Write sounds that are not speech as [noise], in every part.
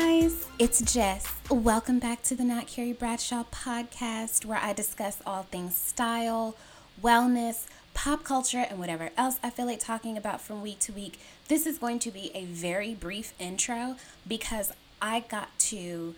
guys, it's Jess. Welcome back to the Not Carrie Bradshaw podcast, where I discuss all things style, wellness, pop culture, and whatever else I feel like talking about from week to week. This is going to be a very brief intro because I got to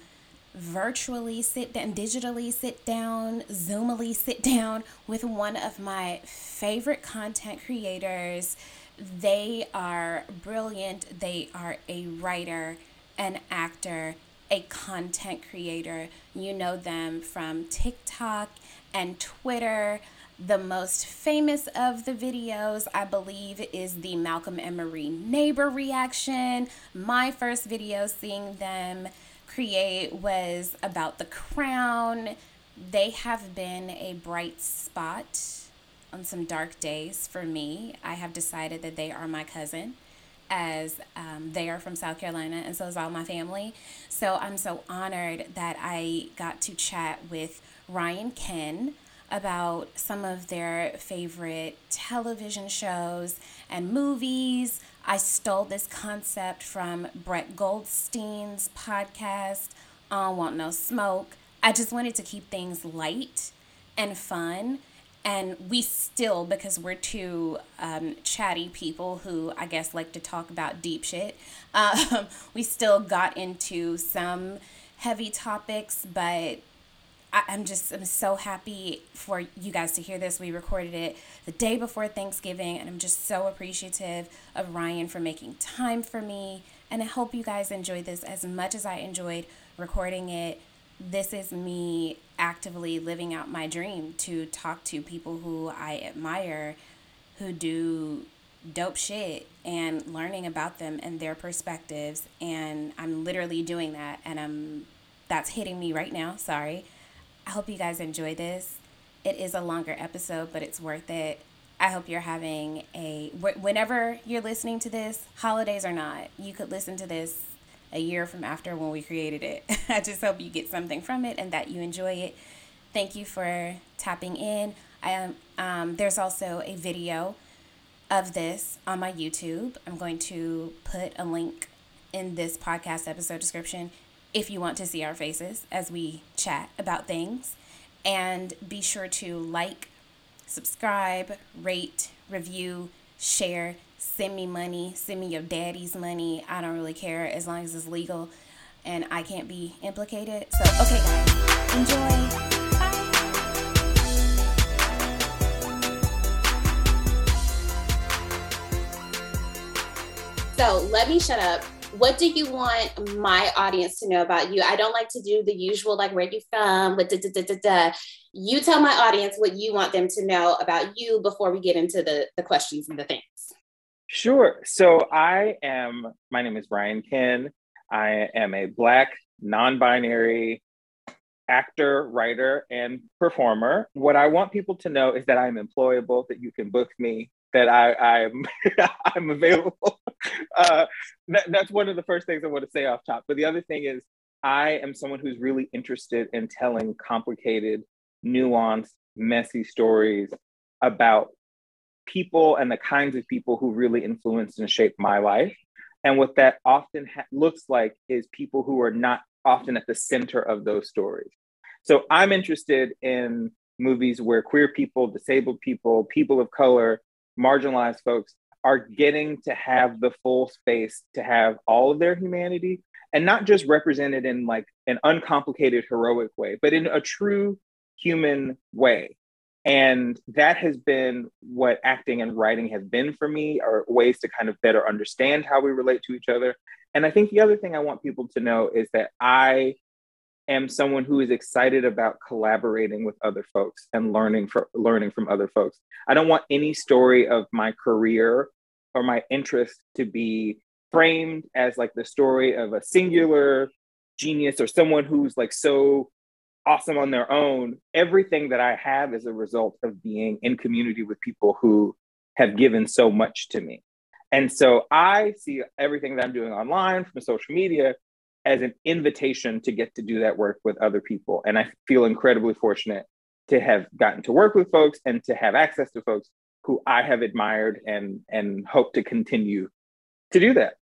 virtually sit down, digitally sit down, Zoomily sit down with one of my favorite content creators. They are brilliant. They are a writer an actor, a content creator. You know them from TikTok and Twitter. The most famous of the videos, I believe, is the Malcolm and Marie neighbor reaction. My first video seeing them create was about the crown. They have been a bright spot on some dark days for me. I have decided that they are my cousin as um, they are from South Carolina, and so is all my family. So I'm so honored that I got to chat with Ryan Ken about some of their favorite television shows and movies. I stole this concept from Brett Goldstein's podcast, I Want No Smoke. I just wanted to keep things light and fun and we still because we're two um, chatty people who i guess like to talk about deep shit [laughs] um, we still got into some heavy topics but I, i'm just i'm so happy for you guys to hear this. We recorded it the day before thanksgiving and i'm just so appreciative of ryan for making time for me. And i hope you guys enjoyed this as much as i enjoyed recording it this is me actively living out my dream to talk to people who I admire who do dope shit and learning about them and their perspectives and I'm literally doing that and I'm that's hitting me right now. Sorry. I hope you guys enjoy this. It is a longer episode, but it's worth it. I hope you're having a whenever you're listening to this, holidays or not, you could listen to this a year from after when we created it. [laughs] I just hope you get something from it and that you enjoy it. Thank you for tapping in. I um, there's also a video of this on my YouTube. I'm going to put a link in this podcast episode description if you want to see our faces as we chat about things. And be sure to like, subscribe, rate, review, share, send me money, send me your daddy's money. I don't really care as long as it's legal and I can't be implicated. So, okay, guys, enjoy. So let me shut up. What do you want my audience to know about you? I don't like to do the usual, like, where you from? But da, da, da, da, da. You tell my audience what you want them to know about you before we get into the, the questions and the things. Sure. So I am, my name is Ryan Ken. I am a Black, non binary actor, writer, and performer. What I want people to know is that I'm employable, that you can book me, that I, I'm, [laughs] I'm available. [laughs] Uh, that, that's one of the first things I want to say off top. But the other thing is, I am someone who's really interested in telling complicated, nuanced, messy stories about people and the kinds of people who really influenced and shaped my life. And what that often ha- looks like is people who are not often at the center of those stories. So I'm interested in movies where queer people, disabled people, people of color, marginalized folks are getting to have the full space to have all of their humanity and not just represented in like an uncomplicated heroic way, but in a true human way and that has been what acting and writing has been for me, are ways to kind of better understand how we relate to each other. And I think the other thing I want people to know is that I am someone who is excited about collaborating with other folks and learning from learning from other folks. I don't want any story of my career or my interest to be framed as like the story of a singular genius or someone who's like so awesome on their own. Everything that I have is a result of being in community with people who have given so much to me. And so I see everything that I'm doing online from social media as an invitation to get to do that work with other people. And I feel incredibly fortunate to have gotten to work with folks and to have access to folks who I have admired and and hope to continue to do that.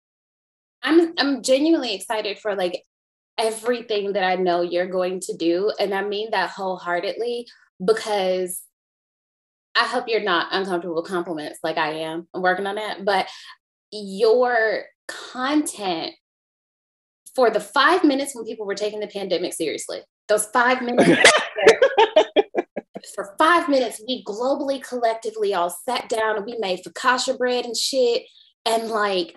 I'm I'm genuinely excited for like everything that I know you're going to do. And I mean that wholeheartedly because I hope you're not uncomfortable with compliments like I am. I'm working on that. But your content for the five minutes when people were taking the pandemic seriously, those five minutes. [laughs] for five minutes, we globally, collectively all sat down and we made focaccia bread and shit. And like,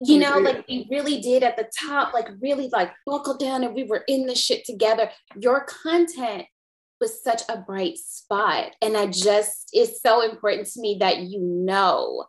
you know, like we really did at the top, like really like buckle down and we were in the shit together. Your content was such a bright spot. And I just, it's so important to me that you know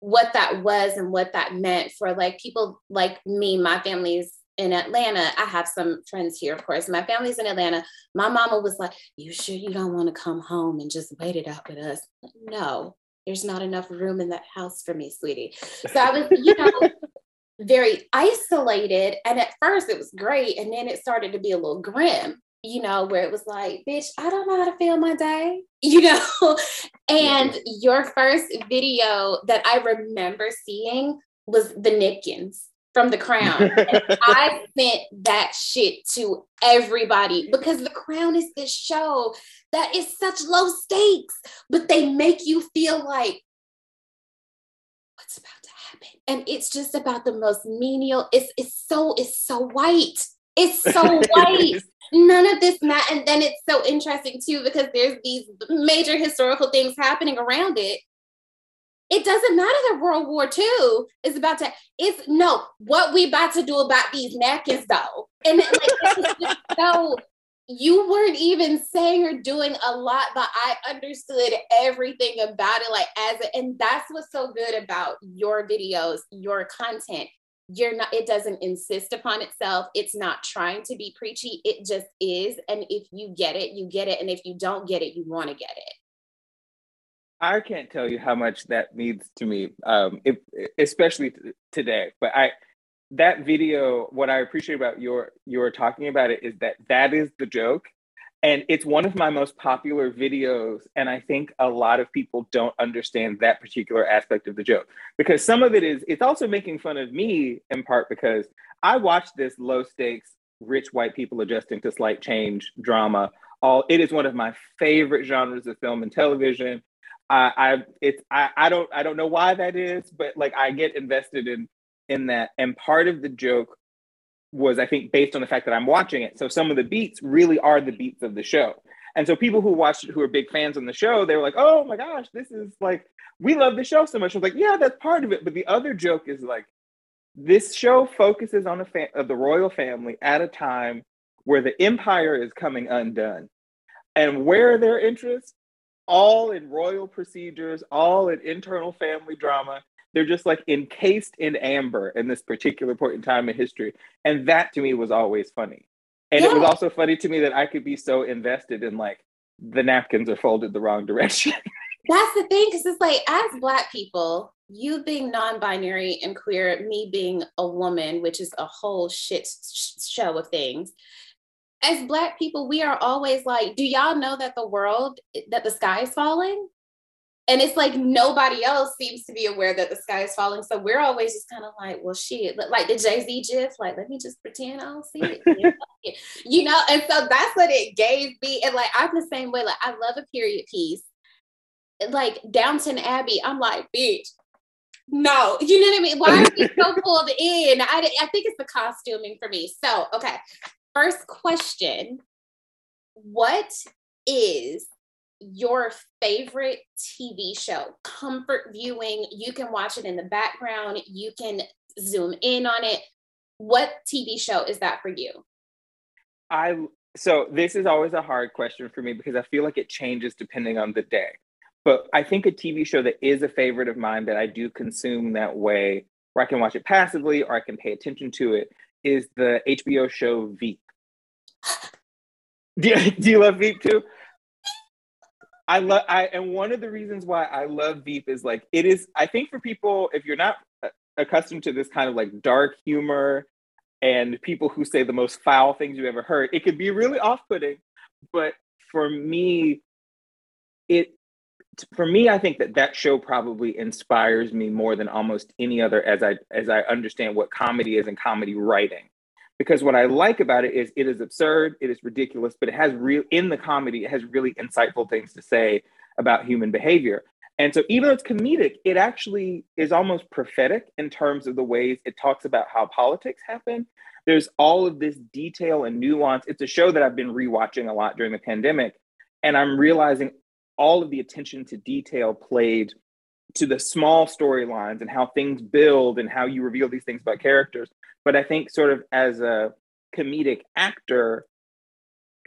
what that was and what that meant for like people like me, my family's in Atlanta. I have some friends here, of course. My family's in Atlanta. My mama was like, You sure you don't want to come home and just wait it out with us? No, there's not enough room in that house for me, sweetie. So I was, you know, [laughs] very isolated. And at first it was great. And then it started to be a little grim you know, where it was like, bitch, I don't know how to feel my day, [laughs] you know? and your first video that I remember seeing was the Nipkins from the crown. [laughs] I sent that shit to everybody because the crown is this show that is such low stakes, but they make you feel like what's about to happen. And it's just about the most menial, it's it's so, it's so white. It's so white [laughs] none of this matter. And then it's so interesting too, because there's these major historical things happening around it. It doesn't matter that World War II is about to, it's no, what we about to do about these napkins though. And like, so [laughs] you weren't even saying or doing a lot, but I understood everything about it. Like as, a, and that's what's so good about your videos, your content. You're not it doesn't insist upon itself. It's not trying to be preachy. It just is. And if you get it you get it. And if you don't get it you want to get it i can't tell you how much that means to me um especially today but i that video what i appreciate about your your talking about it is that that is the joke. And it's one of my most popular videos and i think a lot of people don't understand that particular aspect of the joke. Because some of it is it's also making fun of me in part because i watched this low stakes rich white people adjusting to slight change drama. All it is one of my favorite genres of film and television i it's i, I don't i don't know why that is but like i get invested in in that and part of the joke was I think based on the fact that I'm watching it. So some of the beats really are the beats of the show. And so people who watched who are big fans on the show, they were like, "Oh my gosh, this is like we love the show so much." I was like, "Yeah, that's part of it." But the other joke is like this show focuses on a fa- of the royal family at a time where the empire is coming undone. And where are their interests? All in royal procedures, all in internal family drama they're just like encased in amber in this particular point in time in history. And that to me was always funny. And yeah. it was also funny to me that I could be so invested in like the napkins are folded the wrong direction. [laughs] That's the thing, because it's like as black people, you being non-binary and queer, me being a woman, which is a whole shit show of things. As black people, we are always like, do y'all know that the world that the sky is falling? and it's like nobody else seems to be aware that the sky is falling. So we're always just kind of like, well, shit, like the Jay Z gif, like, let me just pretend I don't see it. [laughs] you know, and so that's what it gave me. And like, I'm the same way. Like, I love a period piece. Like Downton Abbey, I'm like, bitch, no, you know what I mean? Why are we so [laughs] pulled in? I, I think it's the costuming for me. So, okay, first question What is your favorite TV show, comfort viewing. You can watch it in the background, you can zoom in on it. What TV show is that for you? I so this is always a hard question for me because I feel like it changes depending on the day. But I think a TV show that is a favorite of mine that I do consume that way, where I can watch it passively or I can pay attention to it, is the HBO show Veep. do, you, [laughs] do you love Veep too? I love I and one of the reasons why I love Veep is like it is I think for people if you're not uh, accustomed to this kind of like dark humor and people who say the most foul things you've ever heard, it could be really off-putting. But for me, it for me, I think that that show probably inspires me more than almost any other as I as I understand what comedy is and comedy writing. Because what I like about it is it is absurd, it is ridiculous, but it has real in the comedy, it has really insightful things to say about human behavior. And so even though it's comedic, it actually is almost prophetic in terms of the ways it talks about how politics happen. There's all of this detail and nuance. It's a show that I've been rewatching a lot during the pandemic. And I'm realizing all of the attention to detail played to the small storylines and how things build and how you reveal these things about characters. But I think, sort of as a comedic actor,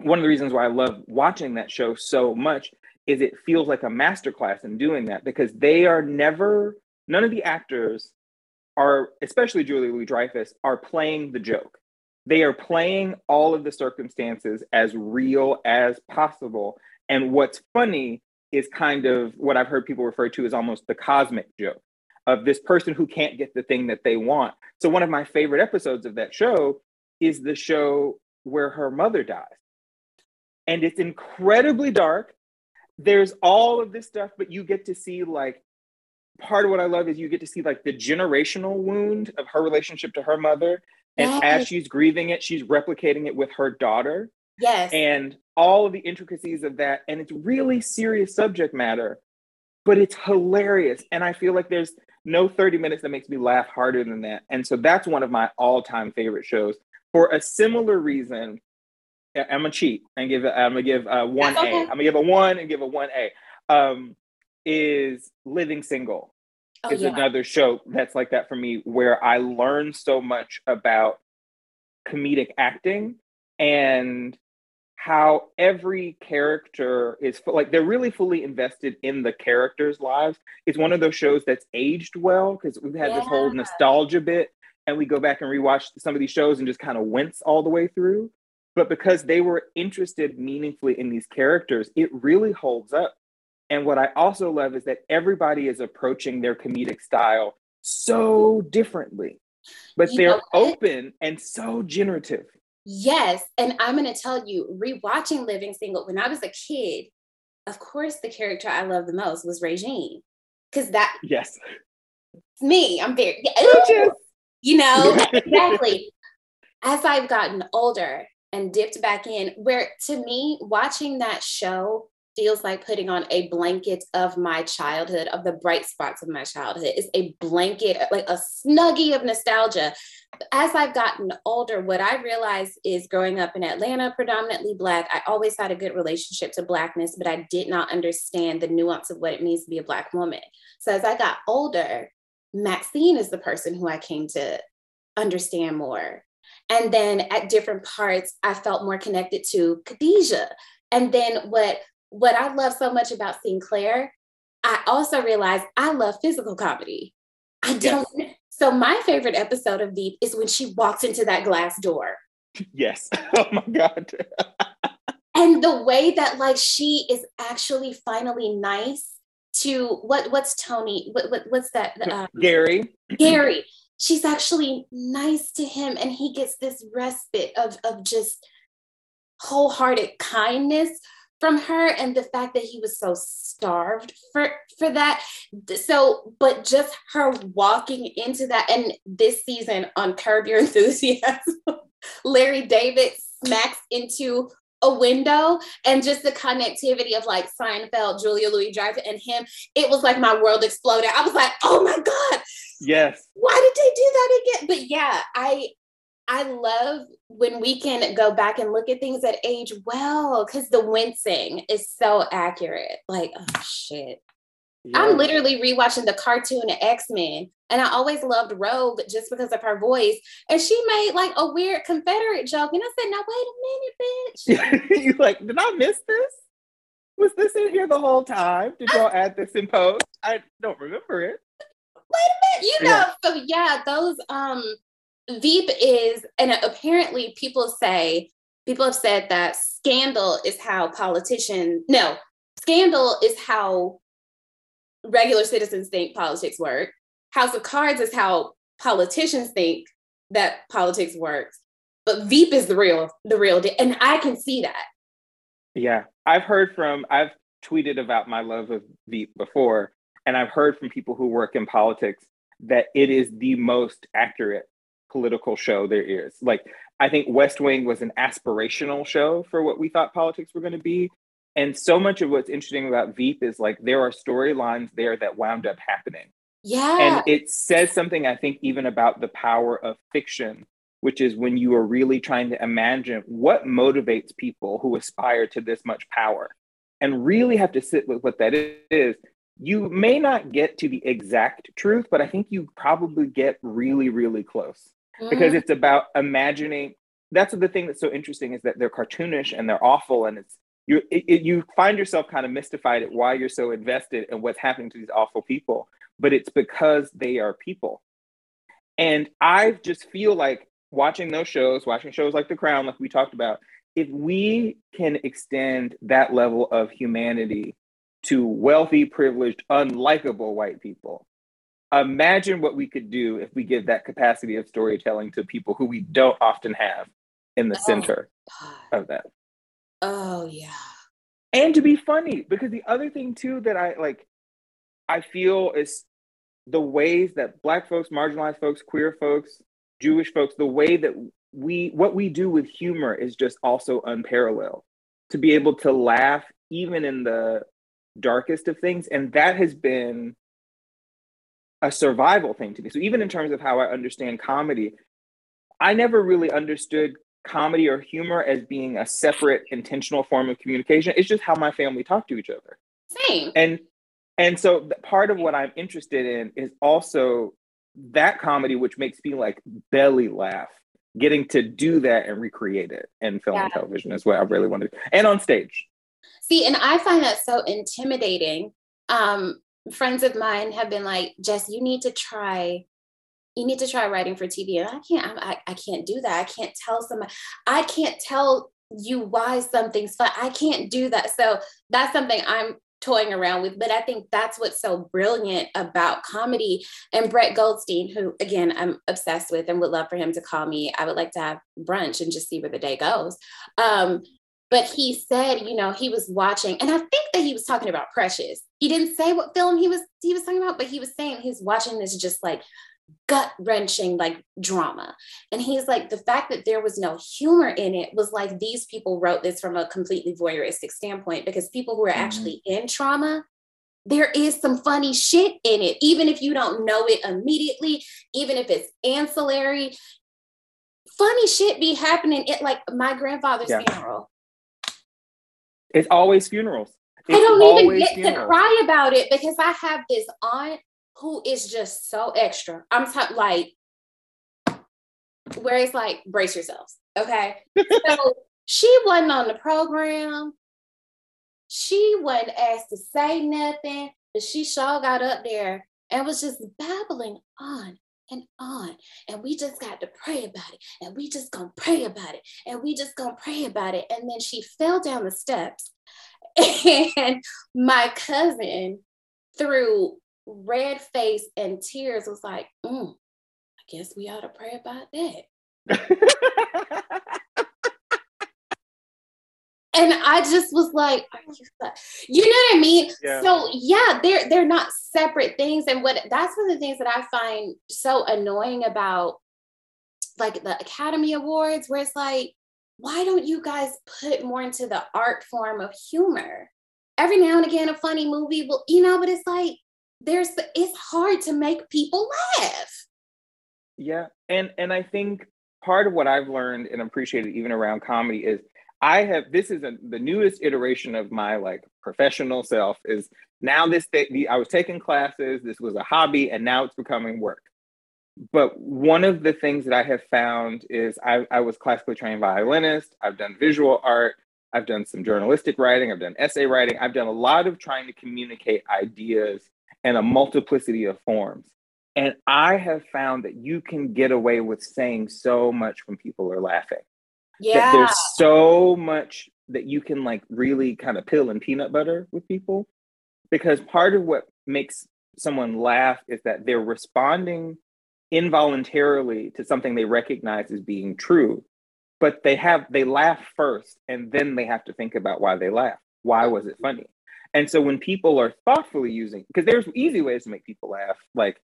one of the reasons why I love watching that show so much is it feels like a masterclass in doing that because they are never, none of the actors are, especially Julia Louis Dreyfus, are playing the joke. They are playing all of the circumstances as real as possible. And what's funny is kind of what I've heard people refer to as almost the cosmic joke of this person who can't get the thing that they want. So, one of my favorite episodes of that show is the show where her mother dies. And it's incredibly dark there's all of this stuff, but you get to see like part of what I love is you get to see like the generational wound of her relationship to her mother. And yes. as she's grieving it, she's replicating it with her daughter. Yes. And all of the intricacies of that. And it's really serious subject matter, but it's hilarious. And I feel like there's no 30 minutes that makes me laugh harder than that. And so that's one of my all time favorite shows. For a similar reason, I'm gonna cheat and give I'm gonna give uh, one okay. A. I'm gonna give a one and give a one A. Um, is Living Single oh, is yeah. another show that's like that for me, where I learned so much about comedic acting and how every character is like they're really fully invested in the characters' lives. It's one of those shows that's aged well because we've had yeah. this whole nostalgia bit, and we go back and rewatch some of these shows and just kind of wince all the way through but because they were interested meaningfully in these characters, it really holds up. And what I also love is that everybody is approaching their comedic style so differently, but you they're open and so generative. Yes. And I'm going to tell you, rewatching Living Single, when I was a kid, of course, the character I loved the most was Regine. Because that, yes, me, I'm very, you know, [laughs] exactly. As I've gotten older, and dipped back in where to me watching that show feels like putting on a blanket of my childhood of the bright spots of my childhood. It's a blanket like a snuggie of nostalgia. As i've gotten older what i realized is growing up in atlanta predominantly black i always had a good relationship to blackness but i did not understand the nuance of what it means to be a black woman. So as i got older maxine is the person who i came to understand more. And then at different parts, I felt more connected to Khadijah. And then what what I love so much about Synclaire, I also realized I love physical comedy. I don't. Yes. So my favorite episode of Veep is when she walks into that glass door. Yes. [laughs] Oh my God. [laughs] and the way that like she is actually finally nice to what what's Tony? What, what what's that? Uh, Gary. Gary she's actually nice to him and he gets this respite of, of just wholehearted kindness from her and the fact that he was so starved for for that so but just her walking into that and this season on curb your [laughs] enthusiasm larry david smacks into a window and just the connectivity of like Seinfeld, Julia Louis Dreyfus, and him, it was like my world exploded. I was like, oh my God. Yes. Why did they do that again? But yeah, I I love when we can go back and look at things that age well because the wincing is so accurate. Like, oh shit. Yeah. I'm literally rewatching the cartoon X Men, and I always loved Rogue just because of her voice. And she made like a weird Confederate joke, and I said, "Now wait a minute, bitch." [laughs] you like, did I miss this? Was this in here the whole time? Did y'all add this in post? I don't remember it. Wait a minute, you know. Yeah. So yeah, those um, Veep is, and apparently people say people have said that Scandal is how politicians. No, Scandal is how regular citizens think politics work. House of Cards is how politicians think that politics works. But Veep is the real, the real, and I can see that. Yeah, I've heard from I've tweeted about my love of Veep before, and I've heard from people who work in politics that it is the most accurate political show there is. Like, I think West Wing was an aspirational show for what we thought politics were going to be. And so much of what's interesting about Veep is like there are storylines there that wound up happening. Yeah. And it says something, I think, even about the power of fiction, which is when you are really trying to imagine what motivates people who aspire to this much power and really have to sit with what that is. You may not get to the exact truth, but I think you probably get really, really close mm. because it's about imagining. That's the thing that's so interesting is that they're cartoonish and they're awful, and it's you it, it, you find yourself kind of mystified at why you're so invested in what's happening to these awful people but it's because they are people and i just feel like watching those shows watching shows like the crown like we talked about if we can extend that level of humanity to wealthy privileged unlikable white people imagine what we could do if we give that capacity of storytelling to people who we don't often have in the oh, center God. of that Oh yeah. And to be funny, because the other thing too that I like, I feel is the ways that Black folks, marginalized folks, queer folks, Jewish folks, the way that we what we do with humor is just also unparalleled. To be able to laugh even in the darkest of things, and that has been a survival thing to me. So even in terms of how I understand comedy, I never really understood comedy or humor as being a separate intentional form of communication. It's just how my family talked to each other. Same. And and so part of what I'm interested in is also that comedy which makes me like belly laugh. Getting to do that and recreate it in film yeah. and television is what I really want to do. And on stage. See, and I find that so intimidating. Um, friends of mine have been like, Jess, you need to try you need to try writing for TV. And I can't, I, I can't do that. I can't tell somebody, I can't tell you why something's fun. I can't do that. So that's something I'm toying around with. But I think that's what's so brilliant about comedy. And Brett Goldstein, who again I'm obsessed with and would love for him to call me. I would like to have brunch and just see where the day goes. Um, but he said, you know, he was watching, and I think that he was talking about Precious. He didn't say what film he was he was talking about, but he was saying he's watching this just like gut wrenching like drama. And he's like, the fact that there was no humor in it was like these people wrote this from a completely voyeuristic standpoint because people who are mm-hmm. actually in trauma, there is some funny shit in it, even if you don't know it immediately, even if it's ancillary. Funny shit be happening at like my grandfather's yeah. funeral. It's always funerals. It's I don't even get funerals. to cry about it because I have this aunt who is just so extra. I'm talking like where it's like brace yourselves. Okay. so [laughs] she wasn't on the program. She wasn't asked to say nothing, but she sure got up there and was just babbling on and on. And we just got to pray about it. And we just gonna pray about it. And we just gonna pray about it. And then she fell down the steps. [laughs] And my cousin through red face and tears was like, mm, I guess we ought to pray about that. [laughs] and I just was like, oh, you, you know what I mean? Yeah. So yeah, they're they're not separate things. And what that's one of the things that I find so annoying about like the Academy Awards, where it's like, why don't you guys put more into the art form of humor? Every now and again, a funny movie will, you know, but it's like there's it's hard to make people laugh yeah and and i think part of what i've learned and appreciated even around comedy is i have this is a, the newest iteration of my like professional self is now this i was taking classes this was a hobby and now it's becoming work but one of the things that i have found is i, I was classically trained violinist i've done visual art I've done some journalistic writing, I've done essay writing, I've done a lot of trying to communicate ideas and a multiplicity of forms. And I have found that you can get away with saying so much when people are laughing. Yeah. There's so much that you can like really kind of peel and peanut butter with people. Because part of what makes someone laugh is that they're responding involuntarily to something they recognize as being true. But they have they laugh first and then they have to think about why they laugh. Why was it funny? And so when people are thoughtfully using, because there's easy ways to make people laugh, like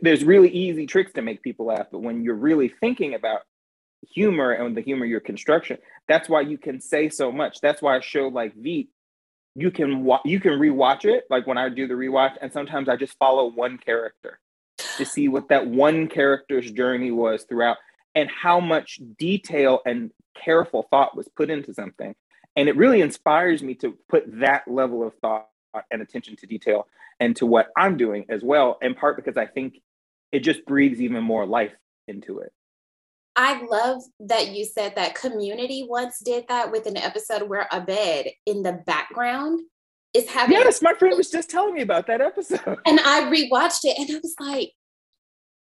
there's really easy tricks to make people laugh, but when you're really thinking about humor and the humor your construction, that's why you can say so much. That's why a show like Veep, you can wa- you can rewatch it. Like when I do the rewatch, and sometimes I just follow one character to see what that one character's journey was throughout and how much detail and careful thought was put into something. And it really inspires me to put that level of thought and attention to detail and to what I'm doing as well, in part because I think it just breathes even more life into it. I love that you said that community once did that with an episode where Abed in the background is having Yes, my smart friend was just telling me about that episode. And I rewatched it and I was like,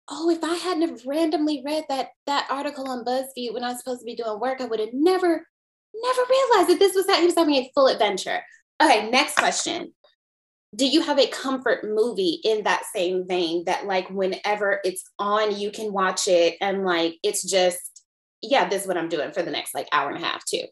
oh, if I hadn't have randomly read that that article on BuzzFeed when I was supposed to be doing work, I would have never, never realized that this was that he was having a full adventure. Okay, next question do you have a comfort movie in that same vein that like whenever it's on you can watch it and like it's just yeah this is what i'm doing for the next like hour and a half too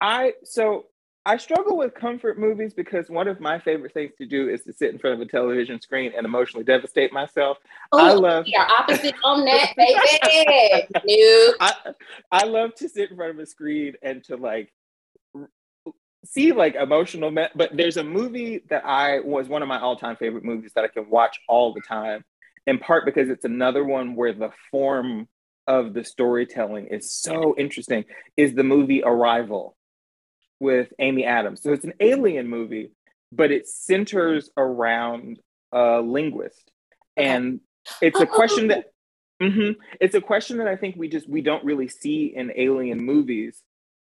i so i struggle with comfort movies because one of my favorite things to do is to sit in front of a television screen and emotionally devastate myself oh, i love we opposite on that baby. [laughs] I, I love to sit in front of a screen and to like see like emotional, me- but there's a movie that I was one of my all time favorite movies that I can watch all the time, in part because it's another one where the form of the storytelling is so interesting. Is the movie Arrival with Amy Adams? So it's an alien movie, but it centers around a linguist, and it's a question that. Mm-hmm, it's a question that I think we just we don't really see in alien movies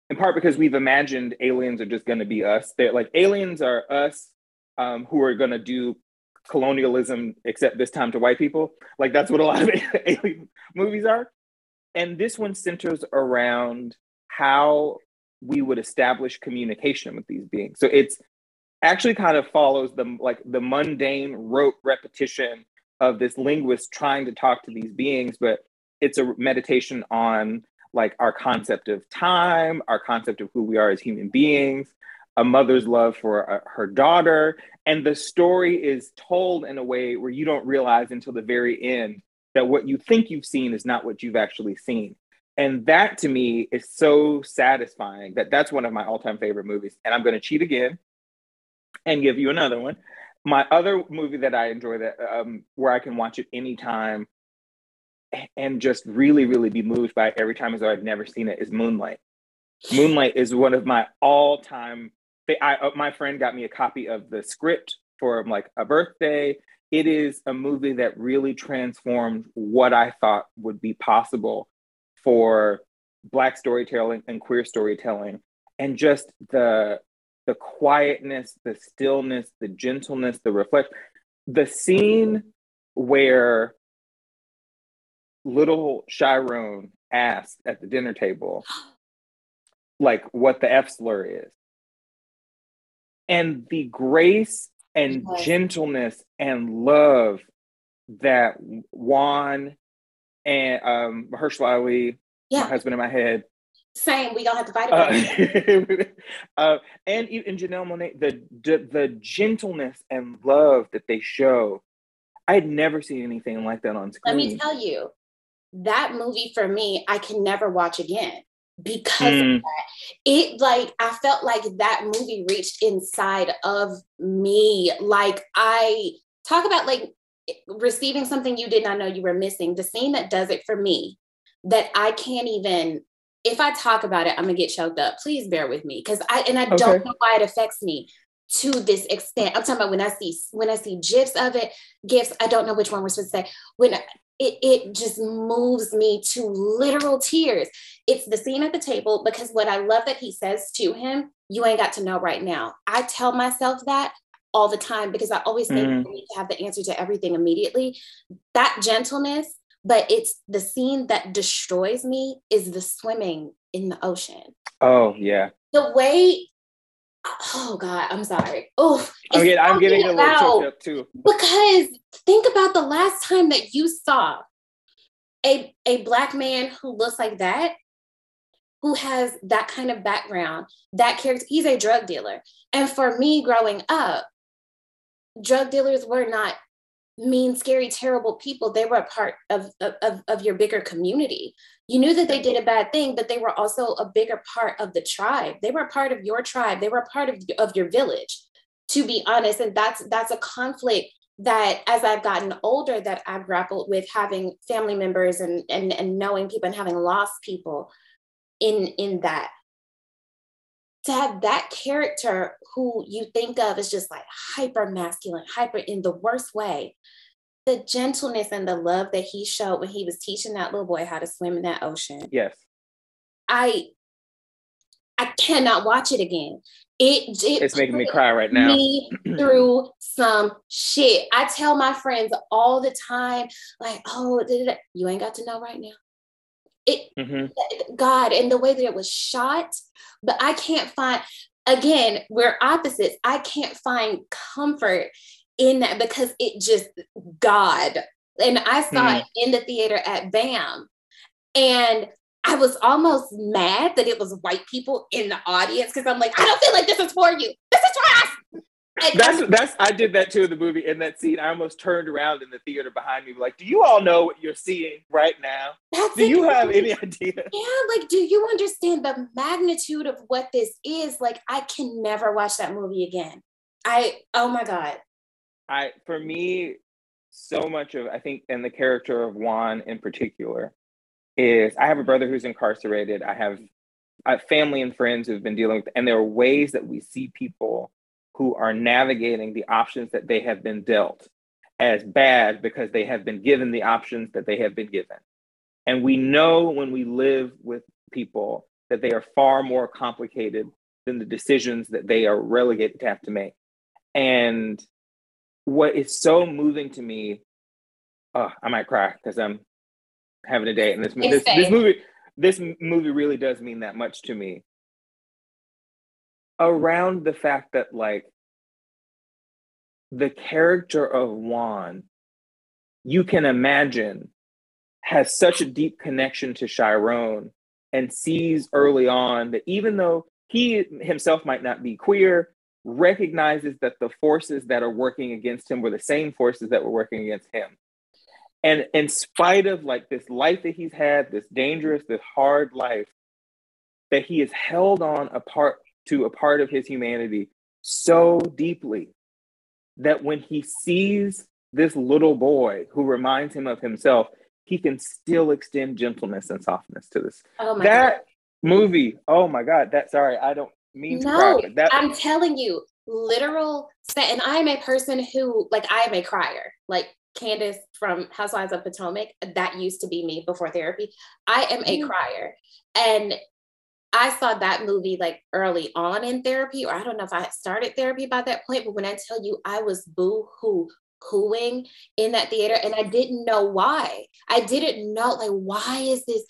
in part because we've imagined aliens are just going to be us. They're like aliens are us um, who are going to do colonialism, except this time to white people. Like that's what a lot of [laughs] alien movies are. And this one centers around how we would establish communication with these beings. So it's actually kind of follows the like the mundane rote repetition of this linguist trying to talk to these beings, but it's a meditation on like our concept of time, our concept of who we are as human beings, a mother's love for uh, her daughter. And the story is told in a way where you don't realize until the very end that what you think you've seen is not what you've actually seen. And that to me is so satisfying that that's one of my all time favorite movies. And I'm going to cheat again and give you another one. My other movie that I enjoy that um, where I can watch it anytime and just really, really be moved by it every time as though I've never seen it is Moonlight. Moonlight is one of my all time. I, uh, my friend got me a copy of the script for like a birthday. It is a movie that really transformed what I thought would be possible for Black storytelling and queer storytelling, and just the the quietness, the stillness, the gentleness, the reflection. The scene where little Chiron asked at the dinner table, [gasps] like what the F slur is. And the grace and yes. gentleness and love that Juan and um, Mahershala Ali, yeah. my husband in my head. Same, we don't have to fight about [laughs] it. uh, and and Janelle Monáe, the, the the gentleness and love that they show, I had never seen anything like that on screen. Let me tell you, that movie for me, I can never watch again because mm. of that. It like I felt like that movie reached inside of me. Like I talk about like receiving something you did not know you were missing. The scene that does it for me that I can't even if I talk about it, I'm gonna get choked up. Please bear with me because I and I okay. don't know why it affects me to this extent. I'm talking about when I see when I see gifs of it, gifs. I don't know which one we're supposed to say. When it, it just moves me to literal tears. It's the scene at the table because what I love that he says to him, you ain't got to know right now. I tell myself that all the time because I always think mm. I need to have the answer to everything immediately. That gentleness, but it's the scene that destroys me is the swimming in the ocean. Oh, yeah. The way oh god i'm sorry oh i'm getting, I'm getting a little choked up too because think about the last time that you saw a a black man who looks like that who has that kind of background, that character, he's a drug dealer. And for me growing up, drug dealers were not mean, scary, terrible people. They were a part of, of, of your bigger community. You knew that they did a bad thing, but they were also a bigger part of the tribe. They were a part of your tribe. They were a part of, of your village, to be honest. And that's that's a conflict that as I've gotten older, that I've grappled with having family members and and, and knowing people and having lost people in in that to have that character who you think of as just like hyper masculine, hyper in the worst way, the gentleness and the love that he showed when he was teaching that little boy how to swim in that ocean. Yes. I I cannot watch it again. It, it it's making me cry right now. Me through some shit. I tell my friends all the time, like, oh, you ain't got to know right now. It mm-hmm. God and the way that it was shot, but I can't find again, we're opposites. I can't find comfort in that because it just God. And I saw mm-hmm. it in the theater at BAM. And I was almost mad that it was white people in the audience because I'm like, I don't feel like this is for you. This is for us that's that's I did that too in the movie in that scene. I almost turned around in the theater behind me, like, do you all know what you're seeing right now? That's do you have any idea? Yeah, like, do you understand the magnitude of what this is? Like, I can never watch that movie again. I oh my god. I for me, so much of I think and the character of Juan in particular is I have a brother who's incarcerated. I have a family and friends who've been dealing with, and there are ways that we see people who are navigating the options that they have been dealt as bad because they have been given the options that they have been given. And we know when we live with people that they are far more complicated than the decisions that they are relegated to have to make. And what is so moving to me, oh, I might cry because I'm having a day. And this, this, this movie, this movie really does mean that much to me around the fact that like the character of Juan, you can imagine, has such a deep connection to Chiron and sees early on that even though he himself might not be queer, recognizes that the forces that are working against him were the same forces that were working against him. And in spite of like this life that he's had, this dangerous, this hard life, that he has held on a part to a part of his humanity so deeply that when he sees this little boy who reminds him of himself, he can still extend gentleness and softness to this. Oh my that God. movie, oh my God, that sorry, I don't mean no, to That I'm telling you, literal and I'm a person who like I am a crier. Like Candace from Housewives of Potomac, that used to be me before therapy. I am a mm. crier. And I saw that movie like early on in therapy, or I don't know if I had started therapy by that point, but when I tell you I was boo hoo hooing in that theater and I didn't know why. I didn't know, like, why is this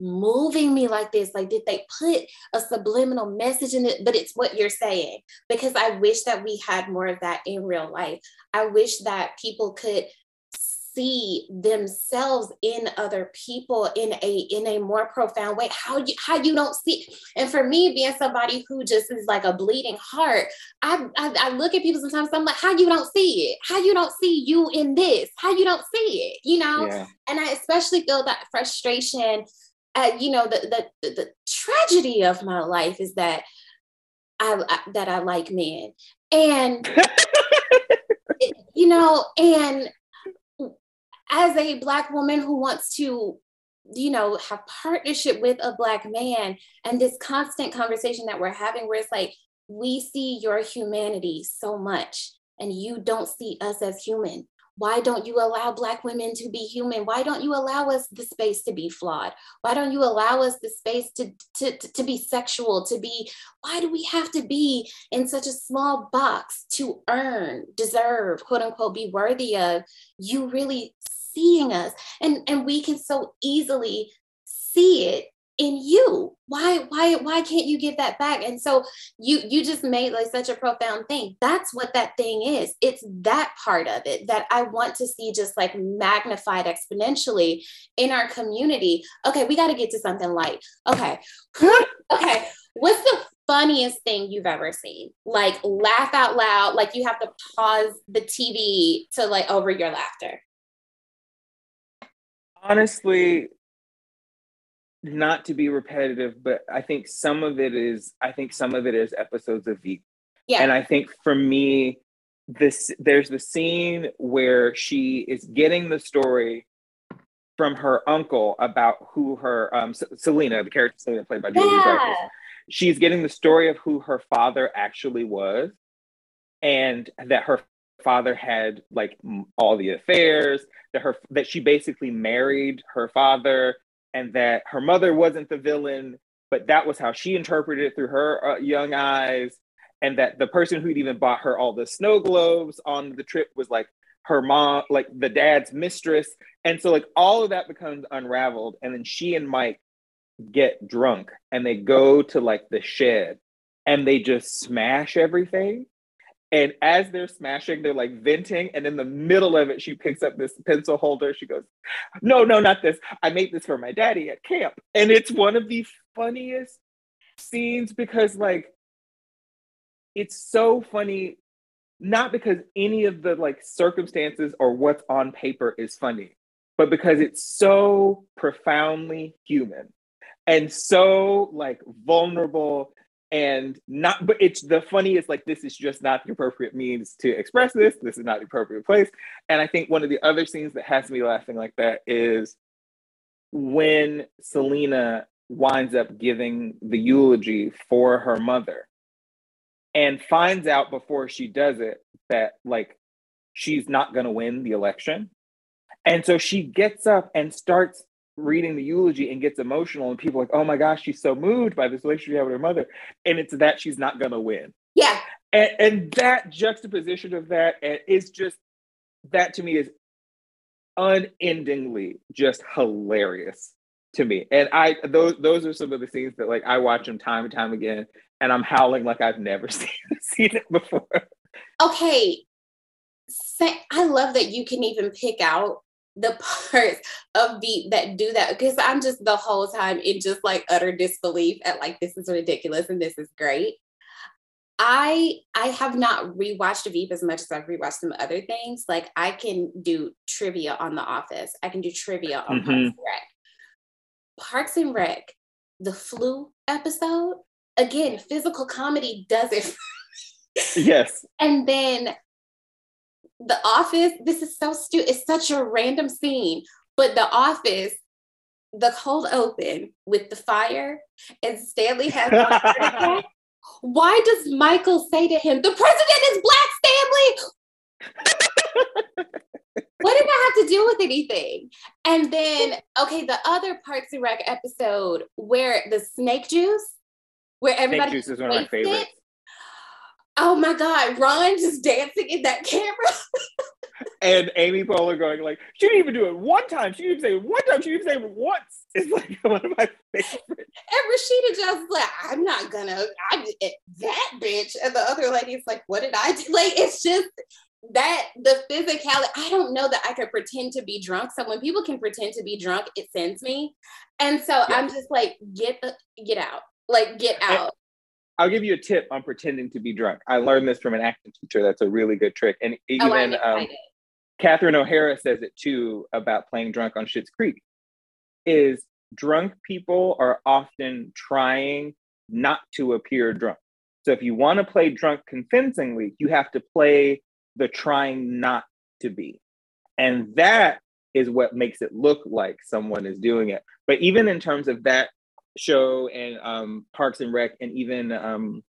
moving me like this? Like, did they put a subliminal message in it? But it's what you're saying, because I wish that we had more of that in real life. I wish that people could see themselves in other people in a in a more profound way. How you how you don't see and for me being somebody who just is like a bleeding heart I, I I, look at people sometimes I'm like how you don't see it? How you don't see you in this? How you don't see it? You know? Yeah. and I especially feel that frustration at you know the, the the tragedy of my life is that I, I that I like men. And [laughs] you know and as a black woman who wants to you know have partnership with a black man and this constant conversation that we're having where it's like we see your humanity so much and you don't see us as human. Why don't you allow black women to be human? Why don't you allow us the space to be flawed? Why don't you allow us the space to, to, to, be sexual to be why do we have to be in such a small box to earn deserve quote unquote be worthy of? You really seeing us and and we can so easily see it in you. Why why why can't you give that back? And so you you just made like such a profound thing. That's what that thing is. It's that part of it that i want to see just like magnified exponentially in our community. Okay we got to get to something light. Okay. [laughs] Okay what's the funniest thing you've ever seen? Like laugh out loud like you have to pause the tv to like over your laughter honestly not to be repetitive, but I think some of it is I think some of it is episodes of Veep. Yeah. And I think for me, this there's the scene where she is getting the story from her uncle about who her um Selena, the character Selena played by Julia yeah. She's getting the story of who her father actually was, and that her father had like all the affairs that her that she basically married her father and that her mother wasn't the villain, but that was how she interpreted it through her uh, young eyes. And that the person who'd even bought her all the snow globes on the trip was like her mom, like the dad's mistress. And so, like, all of that becomes unraveled. And then she and Mike get drunk and they go to like the shed and they just smash everything. And as they're smashing, they're like venting. And in the middle of it, she picks up this pencil holder. She goes, No, no, not this. I made this for my daddy at camp. And it's one of the funniest scenes because, like, it's so funny, not because any of the like circumstances or what's on paper is funny, but because it's so profoundly human and so like vulnerable and not but it's the funniest like this is just not the appropriate means to express this. This is not the appropriate place. And i think one of the other scenes that has me laughing like that is when selena winds up giving the eulogy for her mother and finds out before she does it that like she's not going to win the election. And so she gets up and starts reading the eulogy and gets emotional and people are like oh my gosh she's so moved by this relationship she had with her mother. And it's that she's not going to win. Yeah. And, and that juxtaposition of that and is just that to me is unendingly just hilarious to me. And i those those are some of the scenes that like i watch them time and time again and i'm howling like i've never [laughs] seen, seen it before. Okay. I love that you can even pick out the [laughs] parts of Veep that do that because I'm just the whole time in just like utter disbelief at like this is ridiculous and this is great. I I have not rewatched Veep as much as I've rewatched some other things. Like I can do trivia on The Office. I can do trivia on mm-hmm. Parks and Rec. Parks and Rec, the flu episode, again, physical comedy does it. [laughs] yes. And then the Office, this is so stupid. It's such a random scene, but The Office, the cold open with the fire, and Stanley has [laughs] Why does Michael say to him, "The president is black, Stanley"? [laughs] what did that have to do with anything? And then, okay, the other Parks and Rec episode where the snake juice, where everybody snake juice is one of my favorites. It, oh my God, Ron just dancing in that camera. [laughs] and Amy Poehler going like, she didn't even do it one time. She didn't even say it one time. She didn't even say it once. [laughs] It's like one of my favorites. And Rashida just like, I'm not gonna, I'm eh, that bitch. And the other lady's like, what did I do? Like, it's just that the physicality. I don't know that I could pretend to be drunk. So when people can pretend to be drunk, it sends me. And so yeah. I'm just like, get the get out. Like get out. I'll give you a tip on pretending to be drunk. I learned this from an acting teacher. That's a really good trick. And oh, even oh, um, Catherine O'Hara says it too about playing drunk on Schitt's Creek. Is drunk people are often trying not to appear drunk. So if you want to play drunk convincingly, you have to play the trying not to be. And that is what makes it look like someone is doing it. But even in terms of that show and um, Parks and Rec and even um,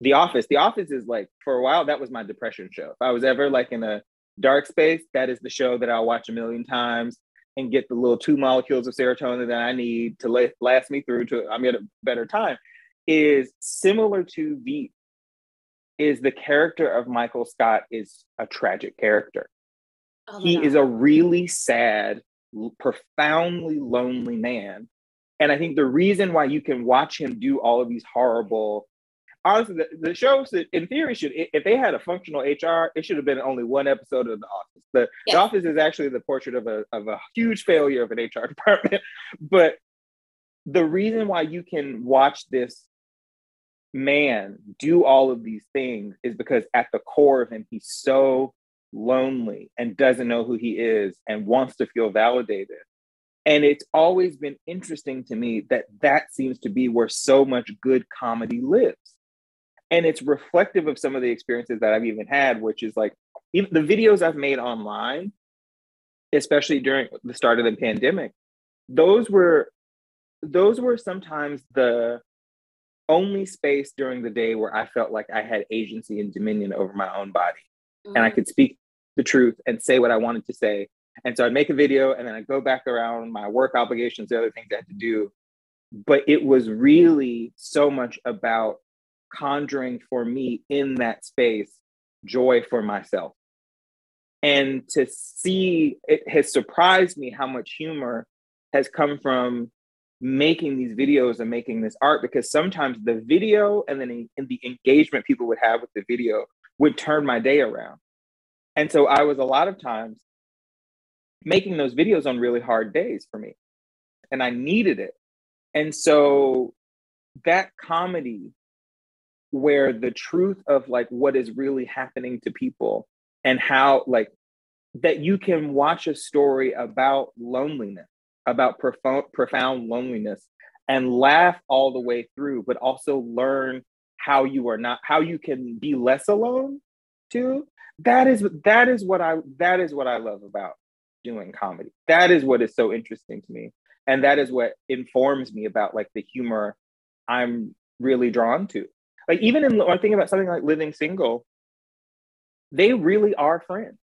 The Office. The Office is like for a while that was my depression show. If I was ever like in a dark space, that is the show that I'll watch a million times and get the little two molecules of serotonin that I need to la- last me through to I'm at a better time. Is similar to the is the character of Michael Scott is a tragic character. Oh he God. is a really sad, profoundly lonely man And I think the reason why you can watch him do all of these horrible, honestly, the, the shows that in theory should, if they had a functional HR, it should have been only one episode of The Office. The, yes. the Office is actually the portrait of a, of a huge failure of an HR [laughs] department. But the reason why you can watch this man do all of these things is because at the core of him, he's so lonely and doesn't know who he is and wants to feel validated. And it's always been interesting to me that that seems to be where so much good comedy lives. And it's reflective of some of the experiences that I've even had, which is like even the videos I've made online, especially during the start of the pandemic, those were those were sometimes the only space during the day where I felt like I had agency and dominion over my own body. Mm-hmm. And I mm. could speak the truth and say what I wanted to say. And so I'd make a video and then I'd go back around my work obligations, the other things I had to do. But it was really so much about conjuring for me in that space joy for myself. And to see it has surprised me how much humor has come from making these videos and making this art because sometimes the video and then in the engagement people would have with the video would turn my day around. And so I was a lot of times making those videos on really hard days for me. And I needed it. And so that comedy where the truth of like what is really happening to people and how like that you can watch a story about loneliness about profound, profound loneliness and laugh all the way through, but also learn how you are not, how you can be less alone too. That is that is what I that is what I love about doing comedy. That is what is so interesting to me. And that is what informs me about like the humor I'm really drawn to. Like even in I think about something like living single, they really are friends.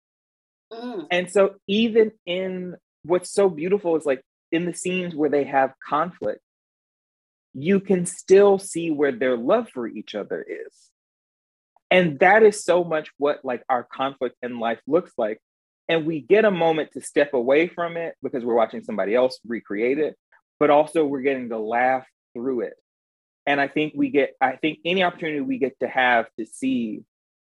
Mm. And so even in what's so beautiful is like in the scenes where they have conflict, you can still see where their love for each other is. And that is so much what like our conflict in life looks like. And we get a moment to step away from it because we're watching somebody else recreate it, but also we're getting to laugh through it. And I think we get, I think any opportunity we get to have to see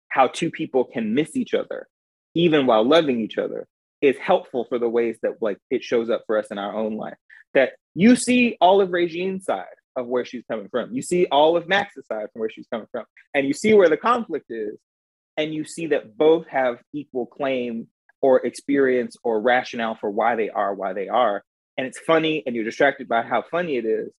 how two people can miss each other, even while loving each other, is helpful for the ways that like it shows up for us in our own life. That you see all of Regine's side of where she's coming from. You see all of Max's side from where she's coming from. And you see where the conflict is. And you see that both have equal claim or experience or rationale for why they are why they are. And it's funny and you're distracted by how funny it is,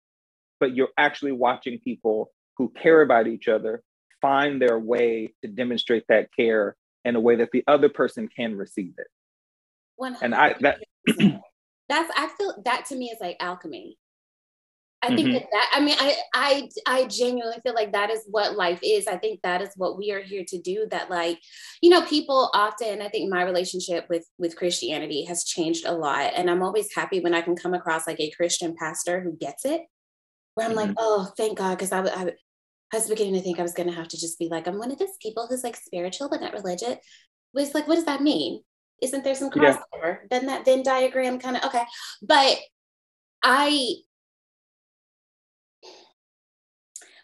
but you're actually watching people who care about each other find their way to demonstrate that care in a way that the other person can receive it. 100%. And I that that's I feel that to me is like alchemy. I think mm-hmm. that, that I mean I I I genuinely feel like that is what life is. I think that is what we are here to do. That like, you know, people often I think my relationship with with Christianity has changed a lot, and I'm always happy when I can come across like a Christian pastor who gets it. Where I'm mm-hmm. like, oh, thank God, because I, I I was beginning to think I was going to have to just be like, I'm one of those people who's like spiritual but not religious. Was like, what does that mean? Isn't there some crossover? Yeah. Then that Venn diagram kind of okay. But I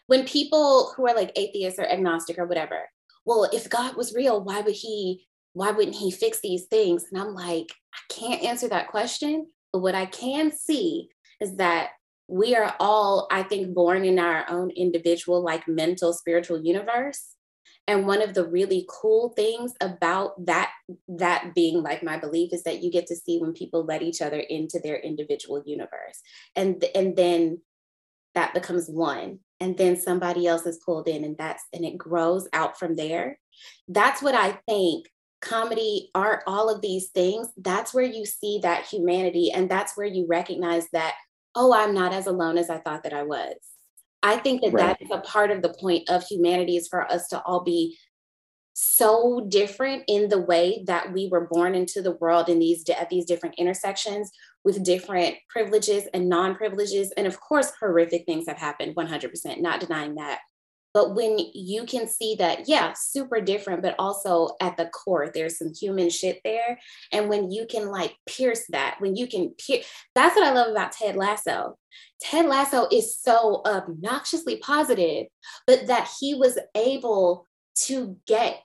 when people who are like atheists or agnostic or whatever, well, if God was real, why would he why wouldn't he fix these things? And I'm like, I can't answer that question. But what I can see is that we are all, I think, born in our own individual, like mental, spiritual universe. And one of the really cool things about that, that being like my belief is that you get to see when people let each other into their individual universe. And, and then that becomes one. And then somebody else is pulled in and that's and it grows out from there. That's what I think comedy, art, all of these things, that's where you see that humanity. And that's where you recognize that, oh, I'm not as alone as I thought that I was. I think that right. that is a part of the point of humanity is for us to all be so different in the way that we were born into the world in these at these different intersections with different privileges and non-privileges and of course horrific things have happened 100% not denying that but when you can see that, yeah, super different, but also at the core, there's some human shit there. And when you can like pierce that, when you can pierce, that's what I love about Ted Lasso. Ted Lasso is so obnoxiously positive, but that he was able to get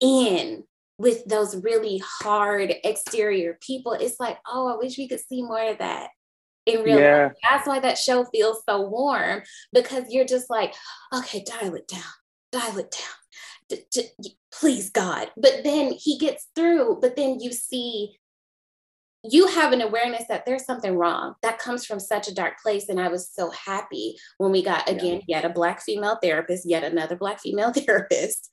in with those really hard exterior people. It's like, oh, I wish we could see more of that in real yeah. life. That's why that show feels so warm because you're just like, okay, dial it down, dial it down. D- d- please, God. But then he gets through, but then you see, you have an awareness that there's something wrong that comes from such a dark place. And I was so happy when we got, again, yeah. yet a Black female therapist, yet another Black female [laughs] therapist.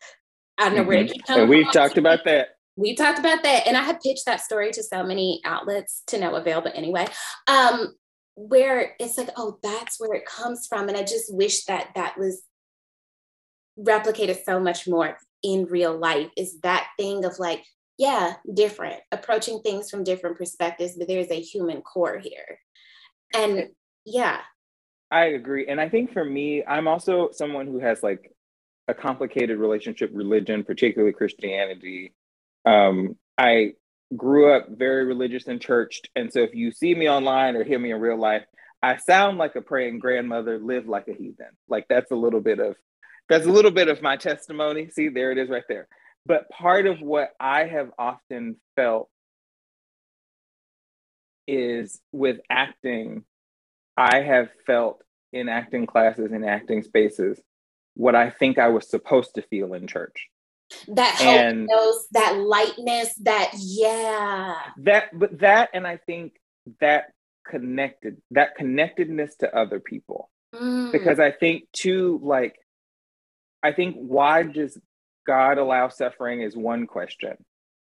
I don't know mm-hmm. where to keep coming And we've talked about that we talked about that and i had pitched that story to so many outlets to no avail but anyway um where it's like, oh, that's where it comes from. And I just wish that that was replicated so much more in real life is that thing of like, yeah, different, approaching things from different perspectives, but there's a human core here. And yeah. I agree. And I think for me, I'm also someone who has like a complicated relationship, religion, particularly Christianity. Um, I grew up very religious and churched. And so if you see me online or hear me in real life, I sound like a praying grandmother, live like a heathen. Like that's a little bit of that's a little bit of my testimony. See, there it is right there. But part of what I have often felt is with acting, I have felt in acting classes and acting spaces what I think I was supposed to feel in church. That hope knows that lightness that yeah. That but that and i think that connected that connectedness to other people. Mm. because i think too like i think why does god allow suffering is one question.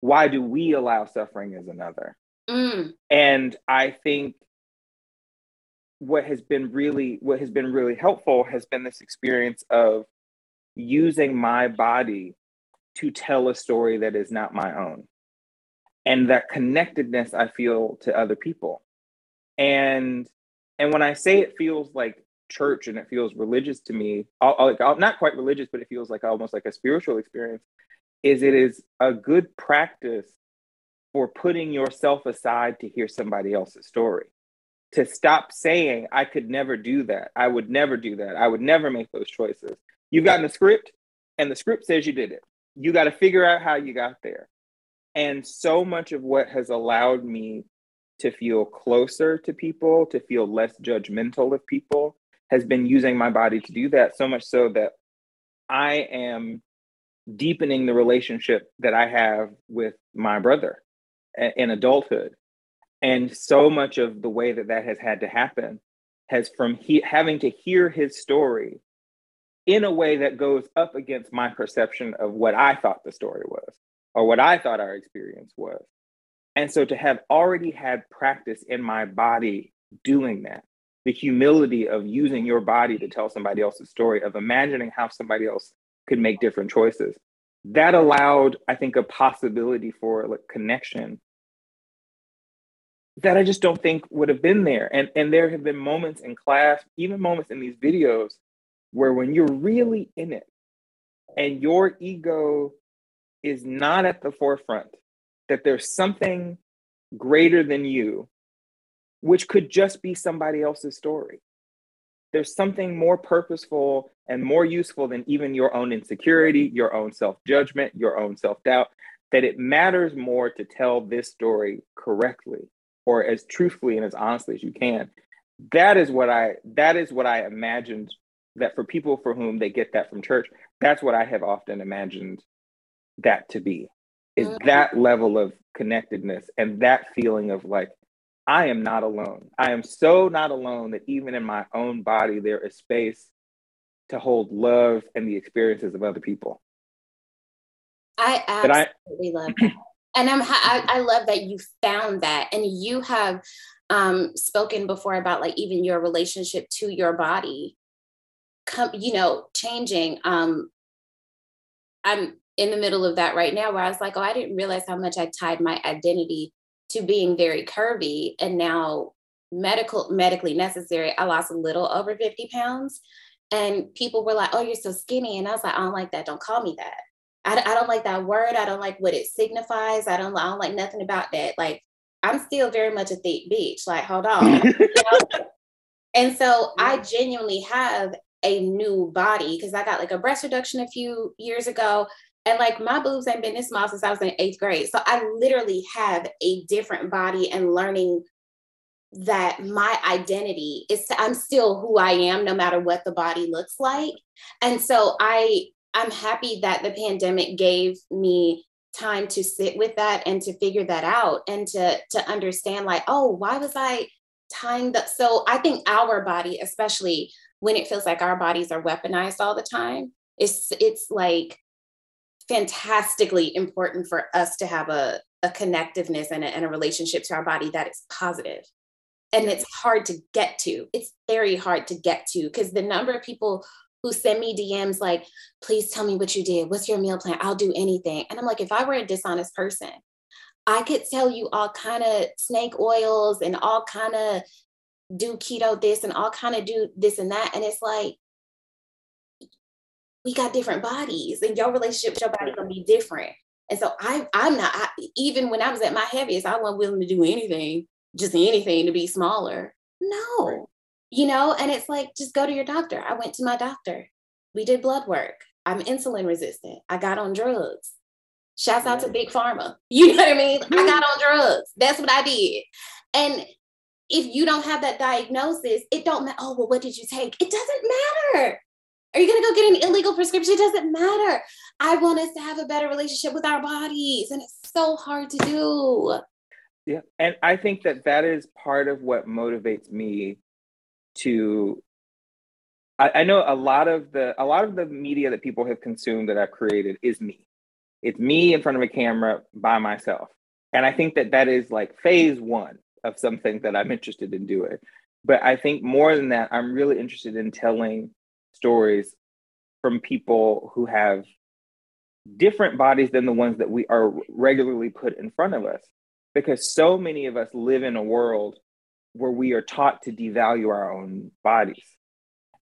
Why do we allow suffering is another? Mm. and i think what has been really what has been really helpful has been this experience of using my body to tell a story that is not my own and that connectedness i feel to other people. And and when i say it feels like church and it feels religious to me I'll, I'll, I'll, not quite religious but it feels like almost like a spiritual experience is it is a good practice for putting yourself aside to hear somebody else's story. To stop saying i could never do that. I would never do that. I would never make those choices. You've gotten a script and the script says you did it. You got to figure out how you got there. And so much of what has allowed me to feel closer to people, to feel less judgmental of people, has been using my body to do that. So much so that I am deepening the relationship that I have with my brother in adulthood. And so much of the way that that has had to happen has from he, having to hear his story in a way that goes up against my perception of what I thought the story was or what I thought our experience was. And so to have already had practice in my body doing that, the humility of using your body to tell somebody else's story, of imagining how somebody else could make different choices, that allowed, I think, a possibility for like connection that I just don't think would have been there. And, and there have been moments in class, even moments in these videos, where when you're really in it and your ego is not at the forefront, that there's something greater than you, which could just be somebody else's story. There's something more purposeful and more useful than even your own insecurity, your own self judgment, your own self doubt, that it matters more to tell this story correctly or as truthfully and as honestly as you can. That is what I that is what I imagined that for people for whom they get that from church, that's what I have often imagined that to be is mm-hmm. that level of connectedness and that feeling of like, I am not alone. I am so not alone that even in my own body, there is space to hold love and the experiences of other people. I absolutely I, love that. And I'm, I, I love that you found that and you have um, spoken before about like even your relationship to your body come, you know, changing. Um, I'm in the middle of that right now where I was like, oh, I didn't realize how much I tied my identity to being very curvy. And now medical medically necessary, I lost a little over 50 pounds. And people were like, oh, you're so skinny. And I was like, I don't like that. Don't call me that. I, I don't like that word. I don't like what it signifies. I don't, I don't like nothing about that. Like, I'm still very much a thick bitch. Like, hold on. you [laughs] know? And so I genuinely have a new body because I got like a breast reduction a few years ago. And like my boobs ain't been this small since I was in eighth grade. So I literally have a different body and learning that my identity is I'm still who I am no matter what the body looks like. And so I I'm happy that the pandemic gave me time to sit with that and to figure that out and to to understand like oh why was I tying the so I think our body especially when it feels like our bodies are weaponized all the time it's it's like fantastically important for us to have a, a connectiveness and a, and a relationship to our body that is positive. And it's hard to get to. It's very hard to get to because the number of people who send me dms like please tell me what you did. What's your meal plan? I'll do anything. And i'm like if i were a dishonest person i could tell you all kind of snake oils and all kind of do keto this and all kind of do this and that. And it's like we got different bodies and your relationship with your body gonna be different and so I, I'm not, I, even when I was at my heaviest, I wasn't willing to do anything just anything to be smaller. No, right. you know, and it's like, just go to your doctor. I went to my doctor. We did blood work. I'm insulin resistant. I got on drugs. Shouts out to Big Pharma. [laughs] You know what I mean? I got on [laughs] drugs. That's what I did. And if you don't have that diagnosis, it don't matter. Oh, well, what did you take? It doesn't matter. Are you gonna go get an illegal prescription? It doesn't matter. I want us to have a better relationship with our bodies, and it's so hard to do. Yeah. And I think that that is part of what motivates me to I, I know a lot of the a lot of the media that people have consumed that I've created is me. It's me in front of a camera by myself. And I think that that is like phase one of something that I'm interested in doing. But I think more than that, I'm really interested in telling stories from people who have different bodies than the ones that we are regularly put in front of us. Because so many of us live in a world where we are taught to devalue our own bodies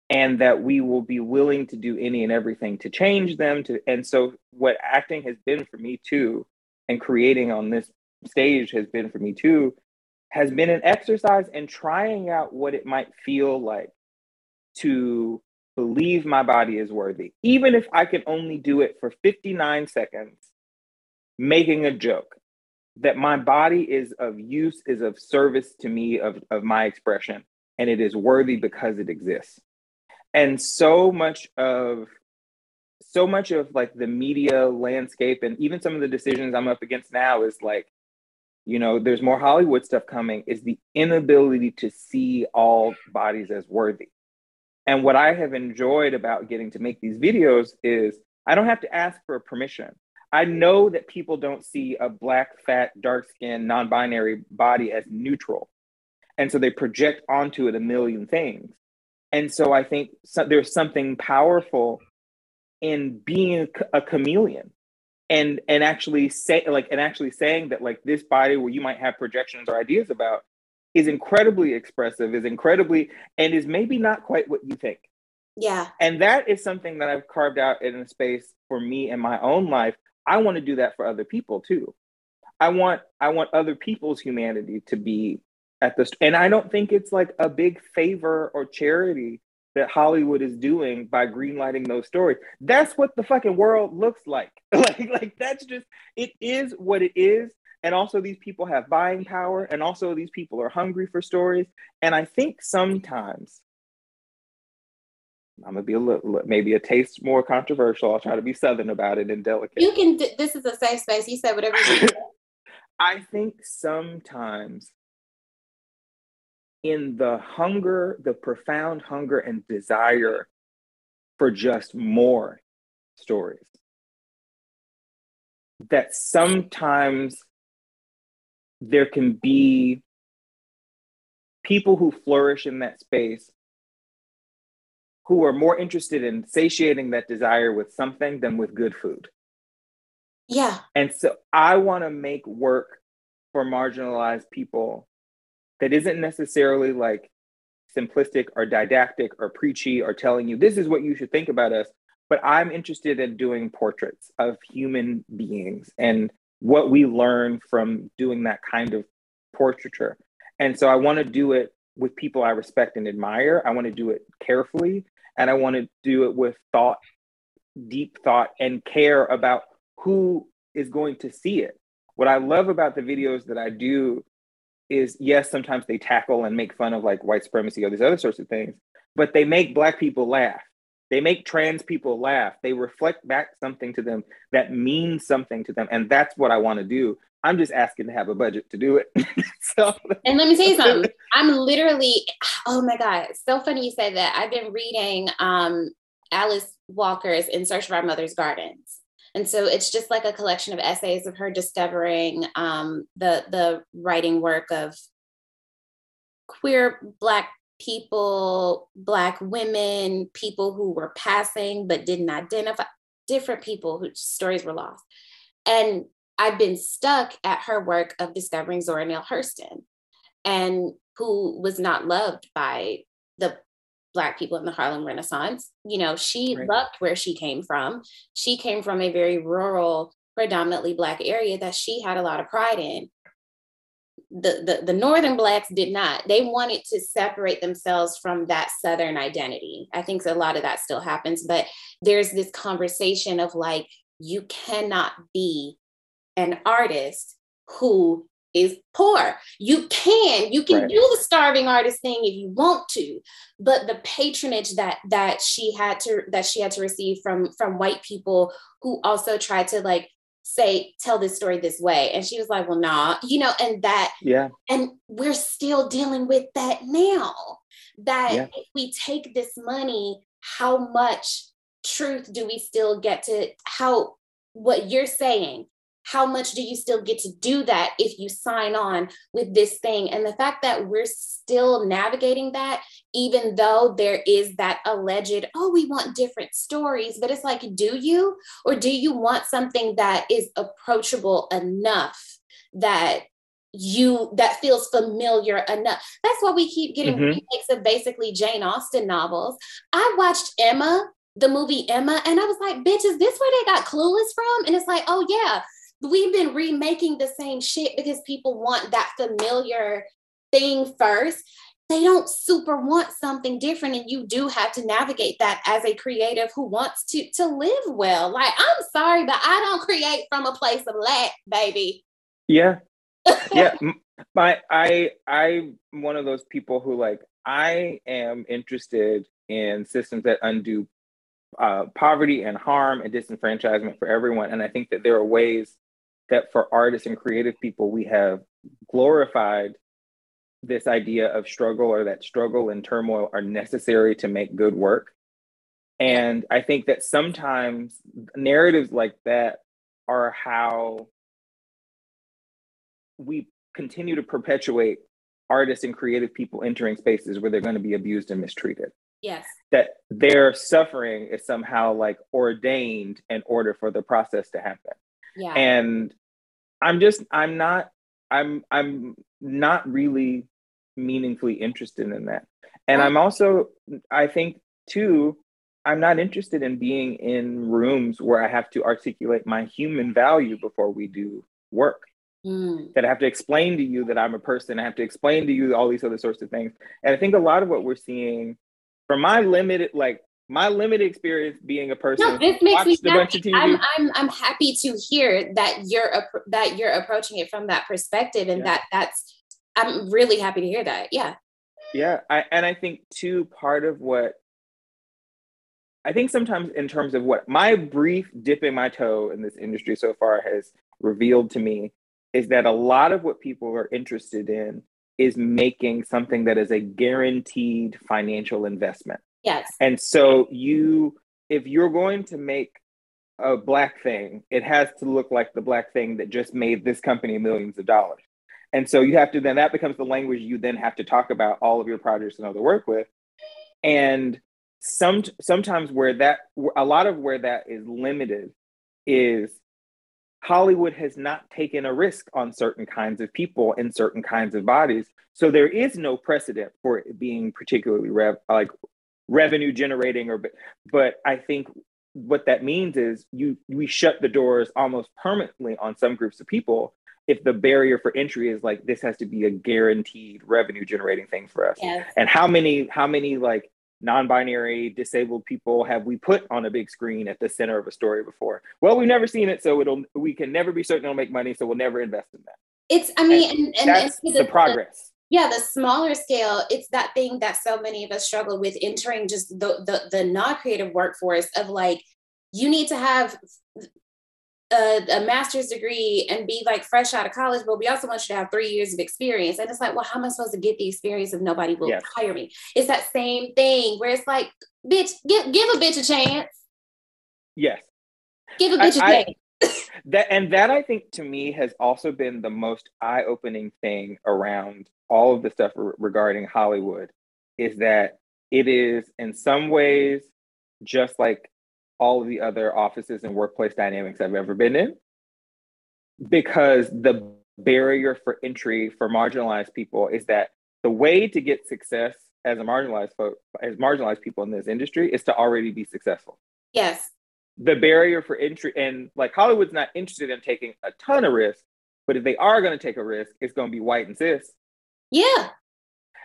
and that we will be willing to do any and everything to change them to and so what acting has been for me too and creating on this stage has been for me too has been an exercise in trying out what it might feel like to believe my body is worthy even if i can only do it for 59 seconds making a joke that my body is of use, is of service to me, of, of my expression, and it is worthy because it exists. And so much of so much of like the media landscape and even some of the decisions I'm up against now is like, you know, there's more Hollywood stuff coming, is the inability to see all bodies as worthy. And what I have enjoyed about getting to make these videos is I don't have to ask for permission. I know that people don't see a black, fat, dark skinned, non binary body as neutral. And so they project onto it a million things. And so I think so, there's something powerful in being a, chameleon and and actually say like and actually saying that like this body where you might have projections or ideas about is incredibly expressive is incredibly and is maybe not quite what you think yeah and that is something that i've carved out in a space for me in my own life I want to do that for other people too. I want I want other people's humanity to be at the and I don't think it's like a big favor or charity that Hollywood is doing by greenlighting those stories. That's what the fucking world looks like. [laughs] like like that's just it is what it is. And also these people have buying power and also these people are hungry for stories. And I think sometimes I'm gonna be a little, maybe a taste more controversial. I'll try to be southern about it and delicate. You can. This is a safe space. You say whatever you want. [laughs] I think sometimes in the hunger, the profound hunger and desire for just more stories, that sometimes there can be people who flourish in that space who are more interested in satiating that desire with something than with good food. Yeah. And so I want to make work for marginalized people that isn't necessarily like simplistic or didactic or preachy or telling you this is what you should think about us but i'm interested in doing portraits of human beings and what we learn from doing that kind of portraiture. And so i want to do it with people i respect and admire. I want to do it carefully and i want to do it with thought deep thought and care about who is going to see it. What i love about the videos that i do is yes, sometimes they tackle and make fun of like white supremacy or these other sorts of things, but they make black people laugh. They make trans people laugh. They reflect back something to them that means something to them. And that's what I want to do. I'm just asking to have a budget to do it. [laughs] so And let me tell you [laughs] something. I'm literally, oh my God, so funny you said that. I've been reading um Alice Walker's In Search of Our Mother's Gardens. And so it's just like a collection of essays of her discovering um, the the writing work of queer Black people, Black women, people who were passing but didn't identify, different people whose stories were lost. And I've been stuck at her work of discovering Zora Neale Hurston, and who was not loved by the Black people in the Harlem Renaissance. You know, she right. loved where she came from. She came from a very rural, predominantly Black area that she had a lot of pride in. The, the, the Northern Blacks did not. They wanted to separate themselves from that Southern identity. I think a lot of that still happens, but there's this conversation of like, you cannot be an artist who is poor. You can, you can right. do the starving artist thing if you want to, but the patronage that that she had to that she had to receive from from white people who also tried to like say tell this story this way and she was like well nah you know and that yeah and we're still dealing with that now that yeah. if we take this money how much truth do we still get to how what you're saying how much do you still get to do that if you sign on with this thing? And the fact that we're still navigating that, even though there is that alleged, oh, we want different stories, but it's like, do you? Or do you want something that is approachable enough that you that feels familiar enough. That's why we keep getting mm-hmm. remakes of basically Jane Austen novels. I watched Emma, the movie Emma, and I was like, bitch, is this where they got clueless from? And it's like, oh yeah, we've been remaking the same shit because people want that familiar thing first. They don't super want something different and you do have to navigate that as a creative who wants to to live well. Like i'm sorry but i don't create from a place of lack baby. Yeah. [laughs] Yeah. My i i'm one of those people who like i am interested in systems that undo uh, poverty and harm and disenfranchisement for everyone and i think that there are ways that for artists and creative people, we have glorified this idea of struggle or that struggle and turmoil are necessary to make good work. And I think that sometimes narratives like that are how we continue to perpetuate artists and creative people entering spaces where they're going to be abused and mistreated. Yes. That their suffering is somehow like ordained in order for the process to happen. Yeah. And I'm just I'm not I'm I'm not really meaningfully interested in that. And I'm also I think too I'm not interested in being in rooms where I have to articulate my human value before we do work. Mm. That I have to explain to you that I'm a person. I have to explain to you all these other sorts of things. And I think a lot of what we're seeing from my limited, like my limited experience being a person no, this makes me happy. I'm, I'm i'm happy to hear that you're that you're approaching it from that perspective and yeah. that that's i'm really happy to hear that yeah yeah I, and i think too part of what i think sometimes in terms of what my brief dipping my toe in this industry so far has revealed to me is that a lot of what people are interested in is making something that is a guaranteed financial investment Yes. And so you, if you're going to make a black thing, it has to look like the black thing that just made this company millions of dollars. And so you have to then that becomes the language you then have to talk about all of your projects and other work with. And some sometimes where that a lot of where that is limited is Hollywood has not taken a risk on certain kinds of people and certain kinds of bodies. So there is no precedent for it being particularly rev- like revenue generating or but I think what that means is you we shut the doors almost permanently on some groups of people if the barrier for entry is like this has to be a guaranteed revenue generating thing for us. Yes. And how many how many like non-binary disabled people have we put on a big screen at the center of a story before well we've never seen it so it'll we can never be certain it'll make money so we'll never invest in that it's i mean and, and, and that's the, the, progress yeah the smaller scale it's that thing that so many of us struggle with entering just the the, the non-creative workforce of like you need to have a, a, master's degree and be like fresh out of college, but we also want you to have three years of experience. And it's like, well, how am I supposed to get the experience if nobody will yes. hire me? It's that same thing where it's like, bitch, give give a bitch a chance. Yes. Give a bitch I, a chance. That and that I think to me has also been the most eye-opening thing around all of the stuff re- regarding Hollywood is that it is in some ways just like all of the other offices and workplace dynamics I've ever been in because the barrier for entry for marginalized people is that the way to get success as a marginalized folk, as marginalized people in this industry is to already be successful. Yes. The barrier for entry and like Hollywood's not interested in taking a ton of risk, but if they are going to take a risk, it's going to be white and cis. Yeah.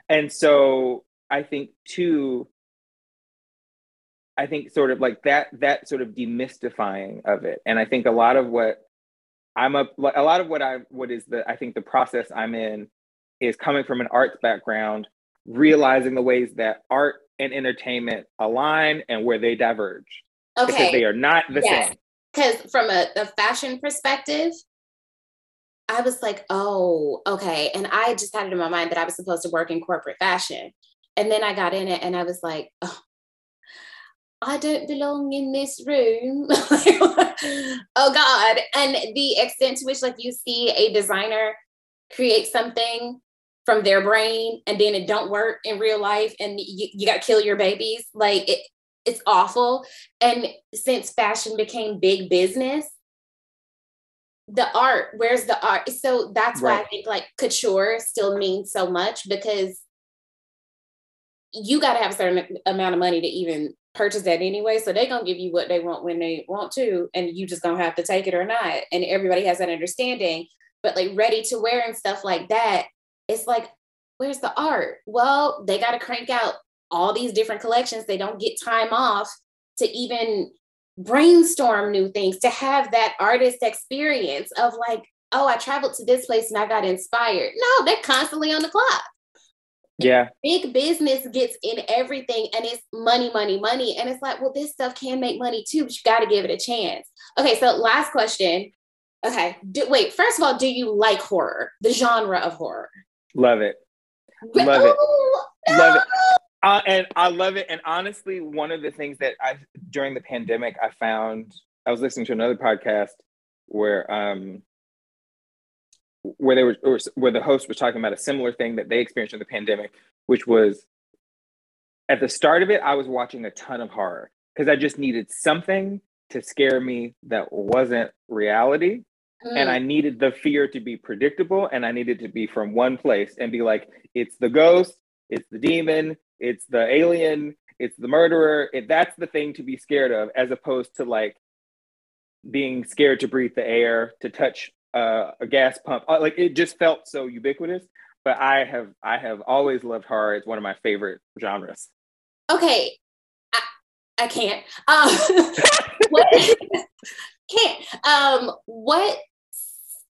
And so I think too, I think sort of like that that sort of demystifying of it. And I think a lot of what I'm a a lot of what I what is the I think the process I'm in is coming from an arts background, realizing the ways that art and entertainment align and where they diverge. Okay. Because they are not the yes. same. Because from a, a fashion perspective, I was like, oh, okay. And I just had it in my mind that I was supposed to work in corporate fashion. And then I got in it and I was like, oh, I don't belong in this room. [laughs] oh God. And the extent to which like you see a designer create something from their brain and then it don't work in real life and you, you got to kill your babies. Like it, it's awful. And since fashion became big business, the art, where's the art? So that's right. why I think like couture still means so much because you got to have a certain amount of money to even purchase that anyway. So they're gonna give you what they want when they want to, and you just gonna have to take it or not. And everybody has that understanding. But like ready to wear and stuff like that, it's like, where's the art? Well, they gotta crank out all these different collections. They don't get time off to even brainstorm new things, to have that artist experience of like, oh, I traveled to this place and I got inspired. No, they're constantly on the clock. Yeah. Big business gets in everything and it's money, money, money. And it's like, well, this stuff can make money too, but you got to give it a chance. Okay. So, last question. Okay. Do, wait, first of all, do you like horror, the genre of horror? Love it. Love it. Oh, no! Love it. Uh, and I love it. And honestly, one of the things that I, during the pandemic, I found, I was listening to another podcast where um, where they were where the host was talking about a similar thing that they experienced in the pandemic, which was at the start of it, I was watching a ton of horror because I just needed something to scare me that wasn't reality. Mm. And I needed the fear to be predictable and I needed to be from one place and be like, it's the ghost, it's the demon, it's the alien, it's the murderer. It, that's the thing to be scared of, as opposed to like being scared to breathe the air, to touch uh, a gas pump. Uh, like it just felt so ubiquitous. But I have I have always loved horror. It's one of my favorite genres. Okay, I, I can't. Um, [laughs] what [laughs] can't? Um, what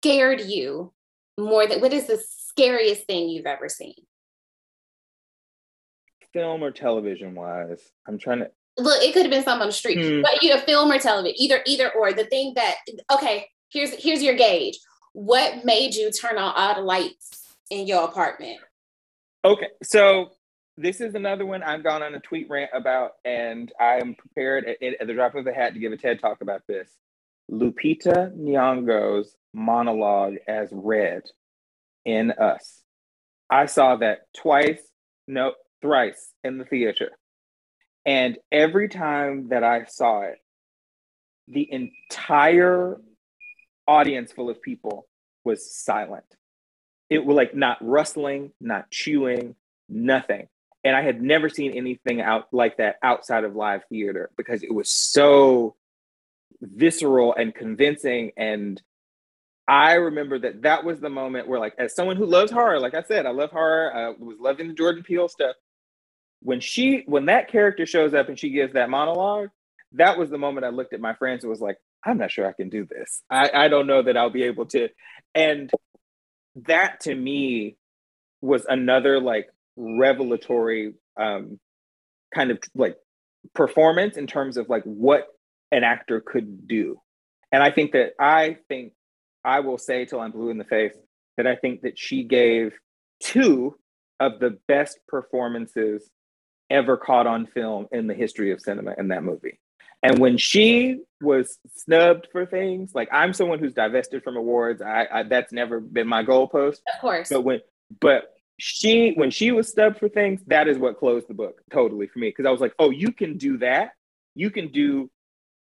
scared you more than what is the scariest thing you've ever seen? Film or television wise, I'm trying to look. It could have been something on the street, hmm. but you know, film or television, either either or. The thing that okay, here's here's your gauge. What made you turn on all the lights in your apartment? Okay, so this is another one I've gone on a tweet rant about, and I am prepared at, at the drop of a hat to give a TED talk about this. Lupita Nyong'o's monologue as Red in Us. I saw that twice, no, thrice in the theater. And every time that I saw it, the entire audience full of people was silent. It was like not rustling, not chewing, nothing. And I had never seen anything out like that outside of live theater because it was so visceral and convincing and I remember that that was the moment where, like, as someone who loves horror, like I said, I love horror. I was loving the Jordan Peele stuff. When she, when that character shows up and she gives that monologue, that was the moment I looked at my friends and was like, I'm not sure I can do this. I, I don't know that I'll be able to. And that to me was another like revelatory um, kind of like performance in terms of like what an actor could do. And I think that I think I will say till I'm blue in the face that I think that she gave two of the best performances ever caught on film in the history of cinema in that movie. And when she was snubbed for things, like I'm someone who's divested from awards, I, I that's never been my goalpost. Of course. But when but she when she was snubbed for things, that is what closed the book totally for me because I was like, oh, you can do that. You can do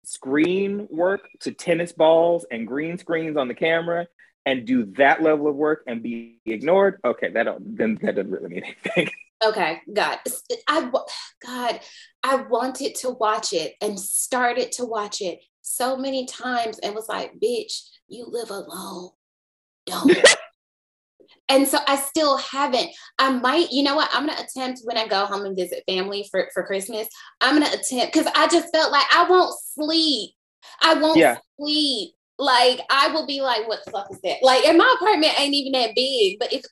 screen work to tennis balls and green screens on the camera and do that level of work and be ignored, okay, that don't then that doesn't really mean anything. [laughs] Okay, God, I God, I wanted to watch it and started to watch it so many times and was like, bitch, you live alone. Don't. [laughs] and so I still haven't. I might, you know what? I'm gonna attempt when I go home and visit family for, for Christmas. I'm gonna attempt because I just felt like I won't sleep. I won't yeah. sleep. Like I will be like, what the fuck is that? Like, and my apartment ain't even that big, but it's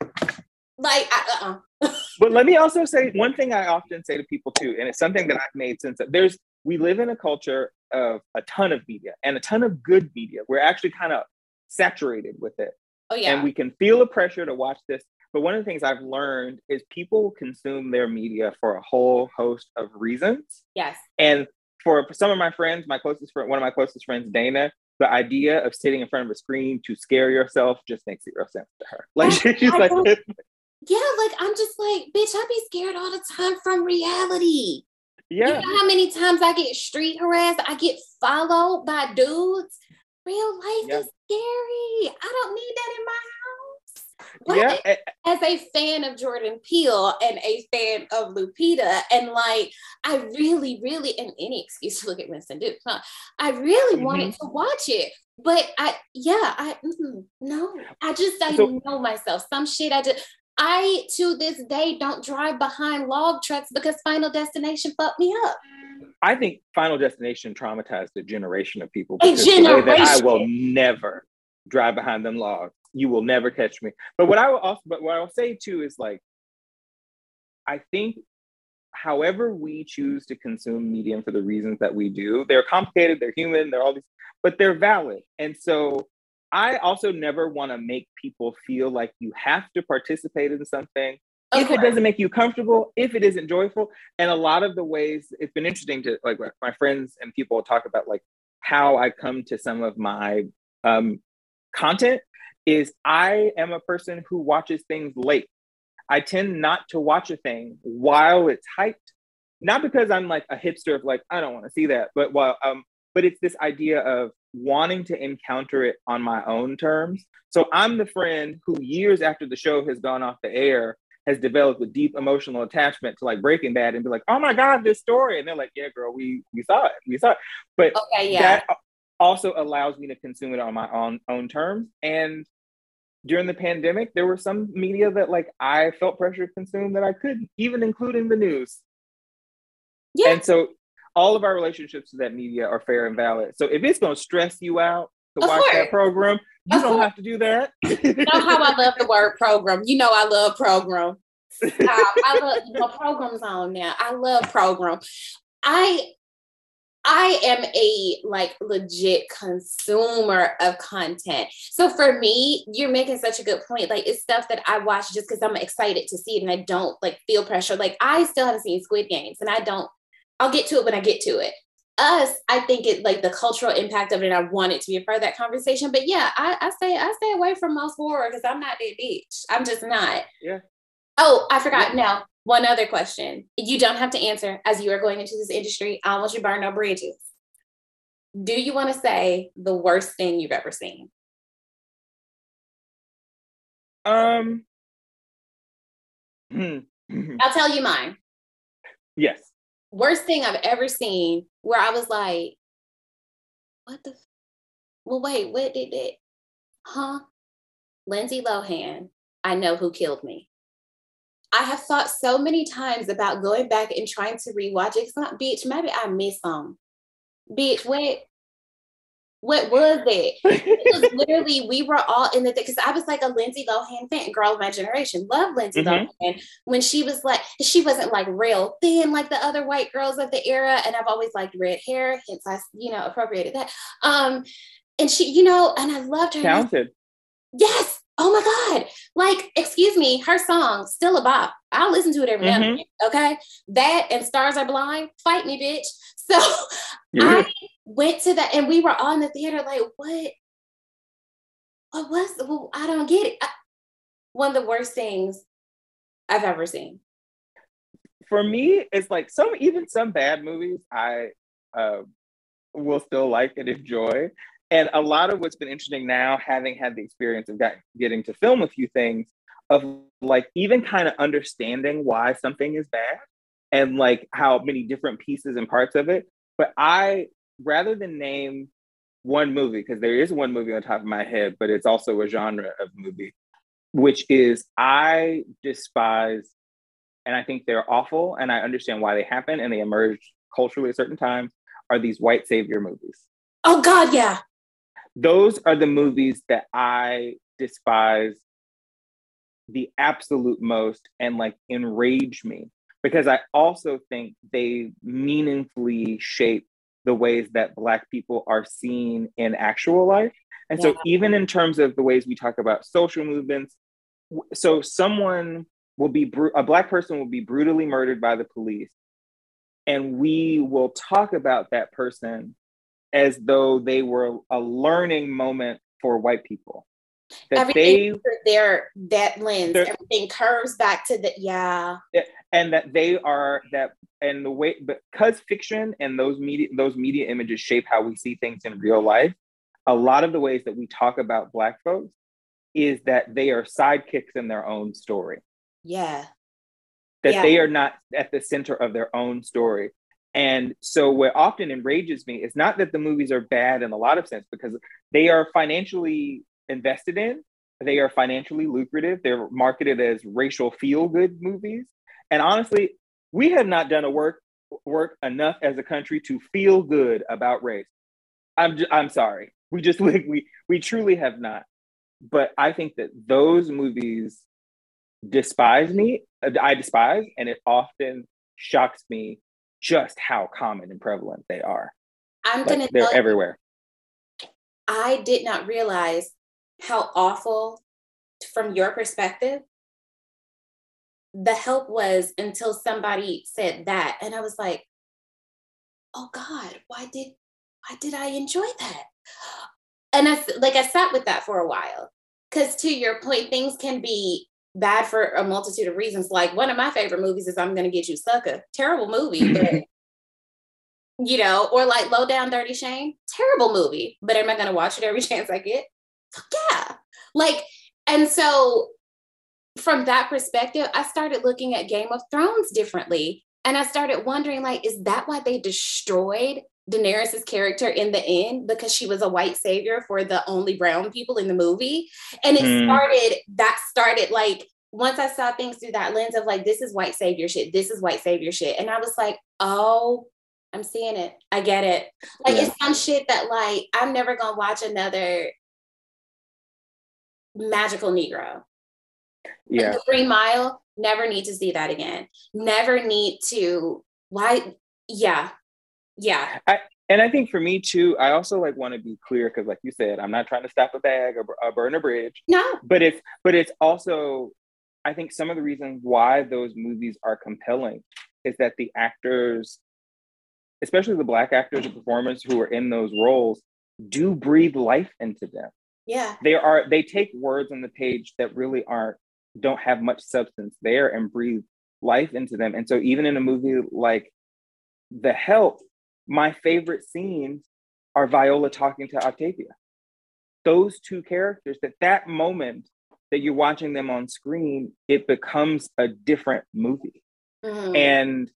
like, uh uh but let me also say one thing I often say to people too, and it's something that I've made sense of. There's we live in a culture of a ton of media and a ton of good media. We're actually kind of saturated with it. Oh yeah. And we can feel the pressure to watch this. But one of the things I've learned is people consume their media for a whole host of reasons. Yes. And for some of my friends, my closest friend, one of my closest friends, Dana, the idea of sitting in front of a screen to scare yourself just makes zero sense to her. Like she's like, yeah, like I'm just like, bitch, I be scared all the time from reality. Yeah. You know how many times I get street harassed? I get followed by dudes. Real life yeah. is scary. I don't need that in my house. But yeah. As a fan of Jordan Peele and a fan of Lupita, and like I really, really, and any excuse to look at Winston Duke, huh? I really mm-hmm. wanted to watch it. But I, yeah, I no, I just I so, know myself. Some shit I just I to this day don't drive behind log trucks because Final Destination fucked me up. I think Final Destination traumatized a generation of people because a generation. the way that I will never drive behind them logs. You will never catch me. But what I will also, but what I'll say too is like, I think however we choose to consume medium for the reasons that we do, they're complicated, they're human, they're all these, but they're valid. And so I also never want to make people feel like you have to participate in something okay. if it doesn't make you comfortable, if it isn't joyful. And a lot of the ways it's been interesting to like my friends and people talk about like how I come to some of my um, content is I am a person who watches things late. I tend not to watch a thing while it's hyped, not because I'm like a hipster of like I don't want to see that, but while um, but it's this idea of wanting to encounter it on my own terms. So I'm the friend who years after the show has gone off the air has developed a deep emotional attachment to like Breaking Bad and be like, oh my God, this story. And they're like, yeah, girl, we we saw it. We saw it. But okay, yeah. that also allows me to consume it on my own own terms. And during the pandemic, there were some media that like I felt pressure to consume that I couldn't, even including the news. Yeah. And so all of our relationships to that media are fair and valid. So if it's going to stress you out to of watch course. that program, you of don't course. have to do that. [laughs] you know how I love the word program. You know I love program. Stop. I love you know, programs on now. I love program. I I am a like legit consumer of content. So for me, you're making such a good point. Like it's stuff that I watch just because I'm excited to see it and I don't like feel pressure. Like I still haven't seen Squid Games and I don't I'll get to it when I get to it. Us, I think it like the cultural impact of it. I want it to be a part of that conversation. But yeah, I, I stay I stay away from most horror because I'm not that bitch. I'm just not. Yeah. Oh, I forgot. Yeah. Now, one other question. You don't have to answer as you are going into this industry. I don't want you to burn no bridges. Do you want to say the worst thing you've ever seen? Um. I'll tell you mine. Yes. Worst thing I've ever seen where I was like, what the? F- well, wait, what did it? Huh? Lindsay Lohan, I know who killed me. I have thought so many times about going back and trying to rewatch it. It's not, bitch, maybe I missed some. Bitch, what? What was it? [laughs] it was literally, we were all in the because I was like a Lindsay Lohan fan, girl of my generation. Love Lindsay mm-hmm. Lohan. When she was like, she wasn't like real thin like the other white girls of the era. And I've always liked red hair, hence I, you know, appropriated that. Um, and she, you know, and I loved her. Talented. Yes. Oh my God. Like, excuse me, her song, still a bop. I'll listen to it every mm-hmm. now Okay. That and Stars Are Blind, fight me, bitch. [laughs] So yeah. I went to that and we were all in the theater like, what? What was, well, I don't get it. I, one of the worst things I've ever seen. For me, it's like some, even some bad movies I uh, will still like and enjoy. And a lot of what's been interesting now, having had the experience of got, getting to film a few things, of like even kind of understanding why something is bad and like how many different pieces and parts of it. But I, rather than name one movie, because there is one movie on top of my head, but it's also a genre of movie, which is I despise, and I think they're awful, and I understand why they happen and they emerge culturally at certain times, are these white savior movies. Oh, God, yeah. Those are the movies that I despise the absolute most and like enrage me because I also think they meaningfully shape the ways that Black people are seen in actual life. And yeah. so, even in terms of the ways we talk about social movements, so someone will be, a Black person will be brutally murdered by the police. And we will talk about that person as though they were a learning moment for white people. That everything they their that lens. Everything curves back to the yeah and that they are that and the way because fiction and those media those media images shape how we see things in real life a lot of the ways that we talk about black folks is that they are sidekicks in their own story. Yeah. That yeah. they are not at the center of their own story and so what often enrages me is not that the movies are bad in a lot of sense because they are financially invested in. They are financially lucrative. They're marketed as racial feel good movies. And honestly, we have not done a work work enough as a country to feel good about race. I'm just, I'm sorry. We just [laughs] we we truly have not. But I think that those movies despise me. I despise, and it often shocks me just how common and prevalent they are. I'm like, gonna. They're everywhere. I did not realize how awful from your perspective the help was until somebody said that and i was like oh god why did why did i enjoy that and i like i sat with that for a while because to your point things can be bad for a multitude of reasons like one of my favorite movies is i'm gonna get you sucker terrible movie [laughs] but you know or like low down dirty shame terrible movie but am i gonna watch it every [laughs] chance i get fuck yeah. Like, and so from that perspective, I started looking at Game of Thrones differently. And I started wondering, like, is that why they destroyed Daenerys' character in the end? Because she was a white savior for the only brown people in the movie. And it mm. started, that started like, once I saw things through that lens of like, this is white savior shit, this is white savior shit. And I was like, oh, I'm seeing it. I get it. Like, yeah. it's some shit that, like, I'm never gonna watch another magical Negro. Yeah. Green Mile, never need to see that again. Never need to, why? Yeah. Yeah. I, and I think for me too, I also like want to be clear because, like you said, I'm not trying to stop a bag or, or burn a bridge. No. But it's but it's also, I think some of the reasons why those movies are compelling is that the actors, especially the black actors and performers who are in those roles, do breathe life into them. Yeah. They are they take words on the page that really aren't don't have much substance there and breathe life into them. And so even in a movie like The Help, my favorite scenes are Viola talking to Octavia. Those two characters that that moment that you're watching them on screen, it becomes a different movie. Mm-hmm. And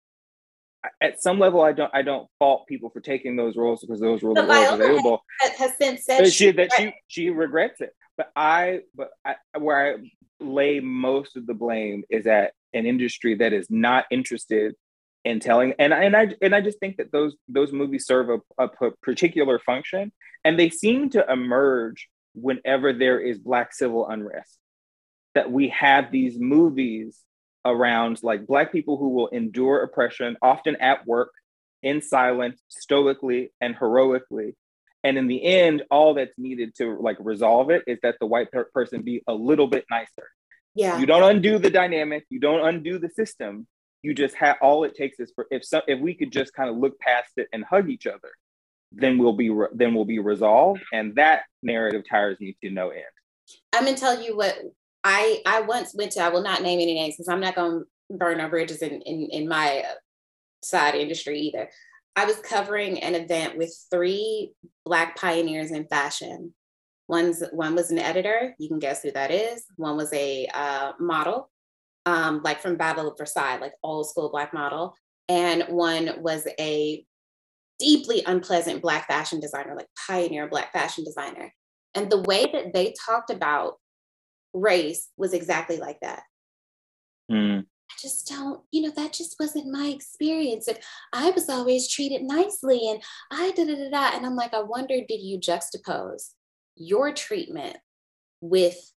at some level, I don't I don't fault people for taking those roles because those roles, are available. Has, has since said she, she, that she she regrets it. But I but I, where I lay most of the blame is at an industry that is not interested in telling and and I and I just think that those those movies serve a, a particular function and they seem to emerge whenever there is black civil unrest. That we have these movies around like black people who will endure oppression often at work in silence stoically and heroically. And in the end all that's needed to like resolve it is that the white per- person be a little bit nicer. Yeah. You don't undo the dynamic you don't undo the system you just have all it takes is for if some if we could just kind of look past it and hug each other then we'll be re- then we'll be resolved and that narrative tires me to no end. I'm gonna tell you what i i once went to i will not name any names because i'm not gonna burn no bridges in in, in my uh, side industry either. I was covering an event with three black pioneers in fashion. One's one was an editor you can guess who that is. One was a uh, model um, like from Battle of Versailles, like old school black model. And one was a deeply unpleasant black fashion designer, like pioneer black fashion designer. And the way that they talked about race was exactly like that. Mm. I just don't, you know, that just wasn't my experience. And I was always treated nicely and I da da da da. And I'm like, I wonder, did you juxtapose your treatment with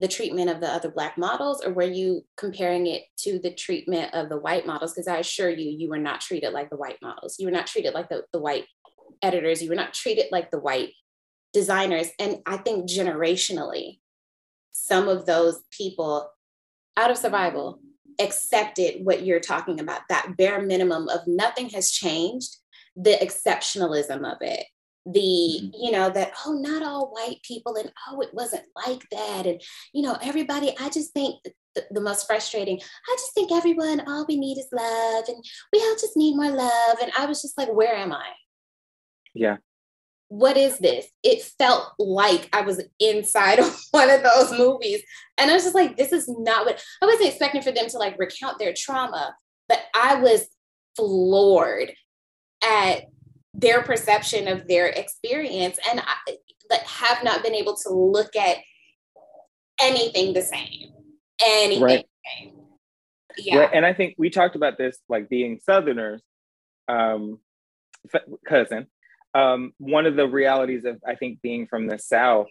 the treatment of the other black models or were you comparing it to the treatment of the white models? Because i assure you you were not treated like the white models. You were not treated like the, the white editors. You were not treated like the white designers. And i think generationally some of those people out of survival accepted what you're talking about. That bare minimum of nothing has changed the exceptionalism of it the mm-hmm. you know that oh not all white people and oh it wasn't like that and you know everybody i just think the, the, most frustrating i just think everyone all we need is love and we all just need more love and i was just like where am i? Yeah. What is this? It felt like i was inside [laughs] of one of those movies and i was just like this is not what i wasn't expecting for them to like recount their trauma but i was floored at their perception of their experience and I, like have not been able to look at anything the same anything right. the same. yeah right. and i think we talked about this like being southerners um cousin um one of the realities of i think being from the south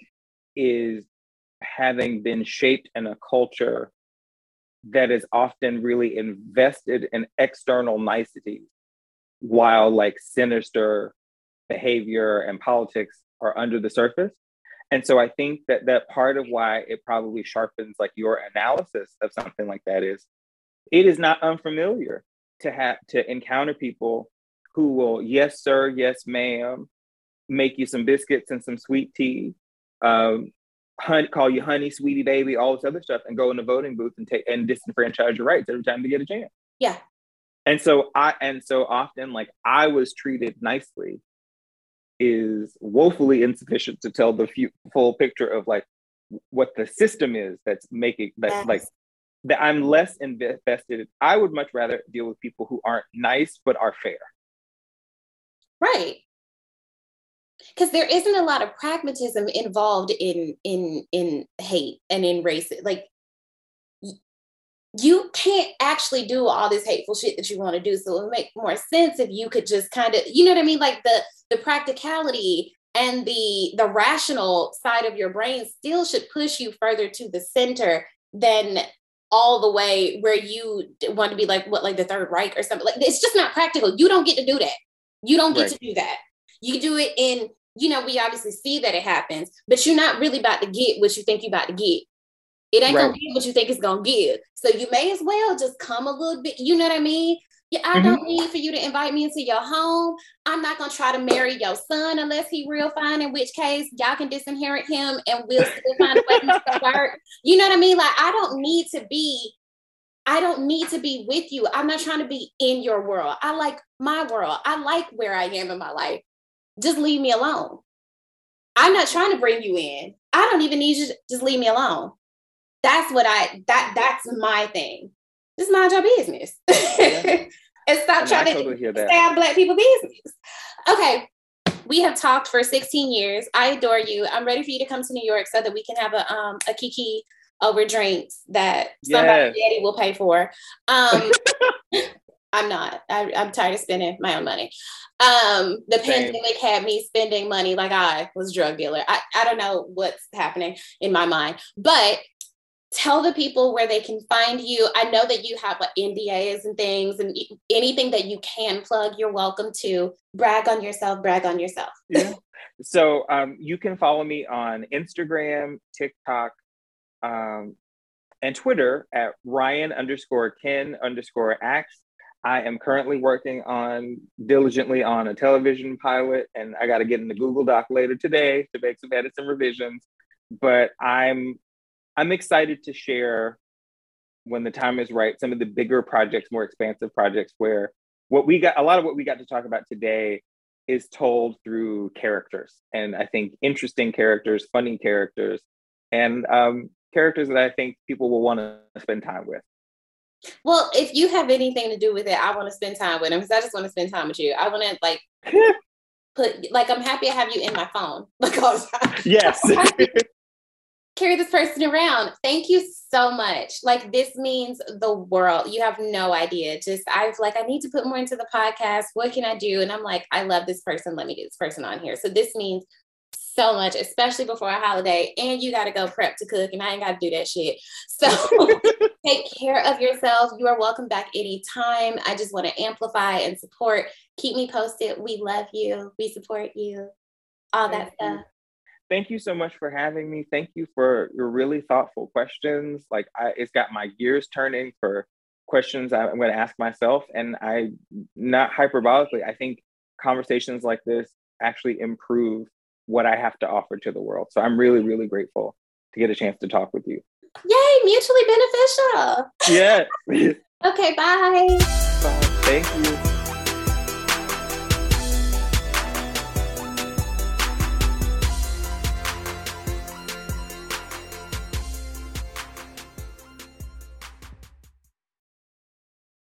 is having been shaped in a culture that is often really invested in external niceties while like sinister behavior and politics are under the surface. And so I think that that part of why it probably sharpens like your analysis of something like that is it is not unfamiliar to have to encounter people who will, yes, sir, yes, ma'am, make you some biscuits and some sweet tea, um, call you honey, sweetie, baby, all this other stuff, and go in the voting booth and take and disenfranchise your rights every time they get a chance. Yeah, and so i and so often like i was treated nicely is woefully insufficient to tell the few, full picture of like what the system is that's making that yes. like that i'm less invested i would much rather deal with people who aren't nice but are fair. Right. Because there isn't a lot of pragmatism involved in in in hate and in race like you can't actually do all this hateful shit that you want to do. So it would make more sense if you could just kind of, you know what I mean? Like the the practicality and the the rational side of your brain still should push you further to the center than all the way where you want to be like what like the third Reich or something. Like it's just not practical. You don't get to do that. You don't get right. to do that. You do it in, you know, we obviously see that it happens, but you're not really about to get what you think you're about to get. It ain't right. gonna give what you think it's gonna give. So you may as well just come a little bit, you know what I mean? Yeah, I mm-hmm. don't need for you to invite me into your home. I'm not gonna try to marry your son unless he real fine, in which case y'all can disinherit him and we'll still find a way to [laughs] work. You know what I mean? Like I don't need to be, I don't need to be with you. I'm not trying to be in your world. I like my world. I like where I am in my life. Just leave me alone. I'm not trying to bring you in. I don't even need you to just leave me alone. That's what I that that's my thing. Just mind your business. Yeah. [laughs] and stop and trying to totally out black people business. Okay. We have talked for 16 years. I adore you. I'm ready for you to come to New York so that we can have a um a kiki over drinks that somebody yes. daddy will pay for. Um [laughs] I'm not. I, am tired of spending my own money. Um, the Same. pandemic had me spending money like I was drug dealer. I, I don't know what's happening in my mind, but tell the people where they can find you. I know that you have like NDAs and things, and anything that you can plug, you're welcome to. Brag on yourself. Brag on yourself. [laughs] yeah. So um, you can follow me on Instagram, TikTok, um, and Twitter at Ryan underscore Ken underscore Axe. I am currently working on diligently on a television pilot, and I got to get in the Google Doc later today to make some edits and revisions. But I'm I'm excited to share when the time is right some of the bigger projects, more expansive projects where what we got a lot of what we got to talk about today is told through characters, and I think interesting characters, funny characters, and um, characters that I think people will want to spend time with. Well, if you have anything to do with it, I want to spend time with them because I just want to spend time with you. I want to like [laughs] put like I'm happy to have you in my phone [laughs] because yes. [laughs] carry this person around. Thank you so much. Like this means the world. You have no idea. Just I've like I need to put more into the podcast. What can I do? And I'm like I love this person. Let me get this person on here. So this means so much, especially before a holiday. And you got to go prep to cook, and I ain't got to do that shit. So [laughs] take care of yourself. You are welcome back anytime. I just want to amplify and support. Keep me posted. We love you. We support you. All Thank that you. stuff. Thank you so much for having me. Thank you for your really thoughtful questions. Like I, it's got my gears turning for questions I'm going to ask myself, and I, not hyperbolically, I think conversations like this actually improve what I have to offer to the world. So I'm really, really grateful to get a chance to talk with you. Yay, mutually beneficial. Yeah. [laughs] okay, bye. Bye. Thank you.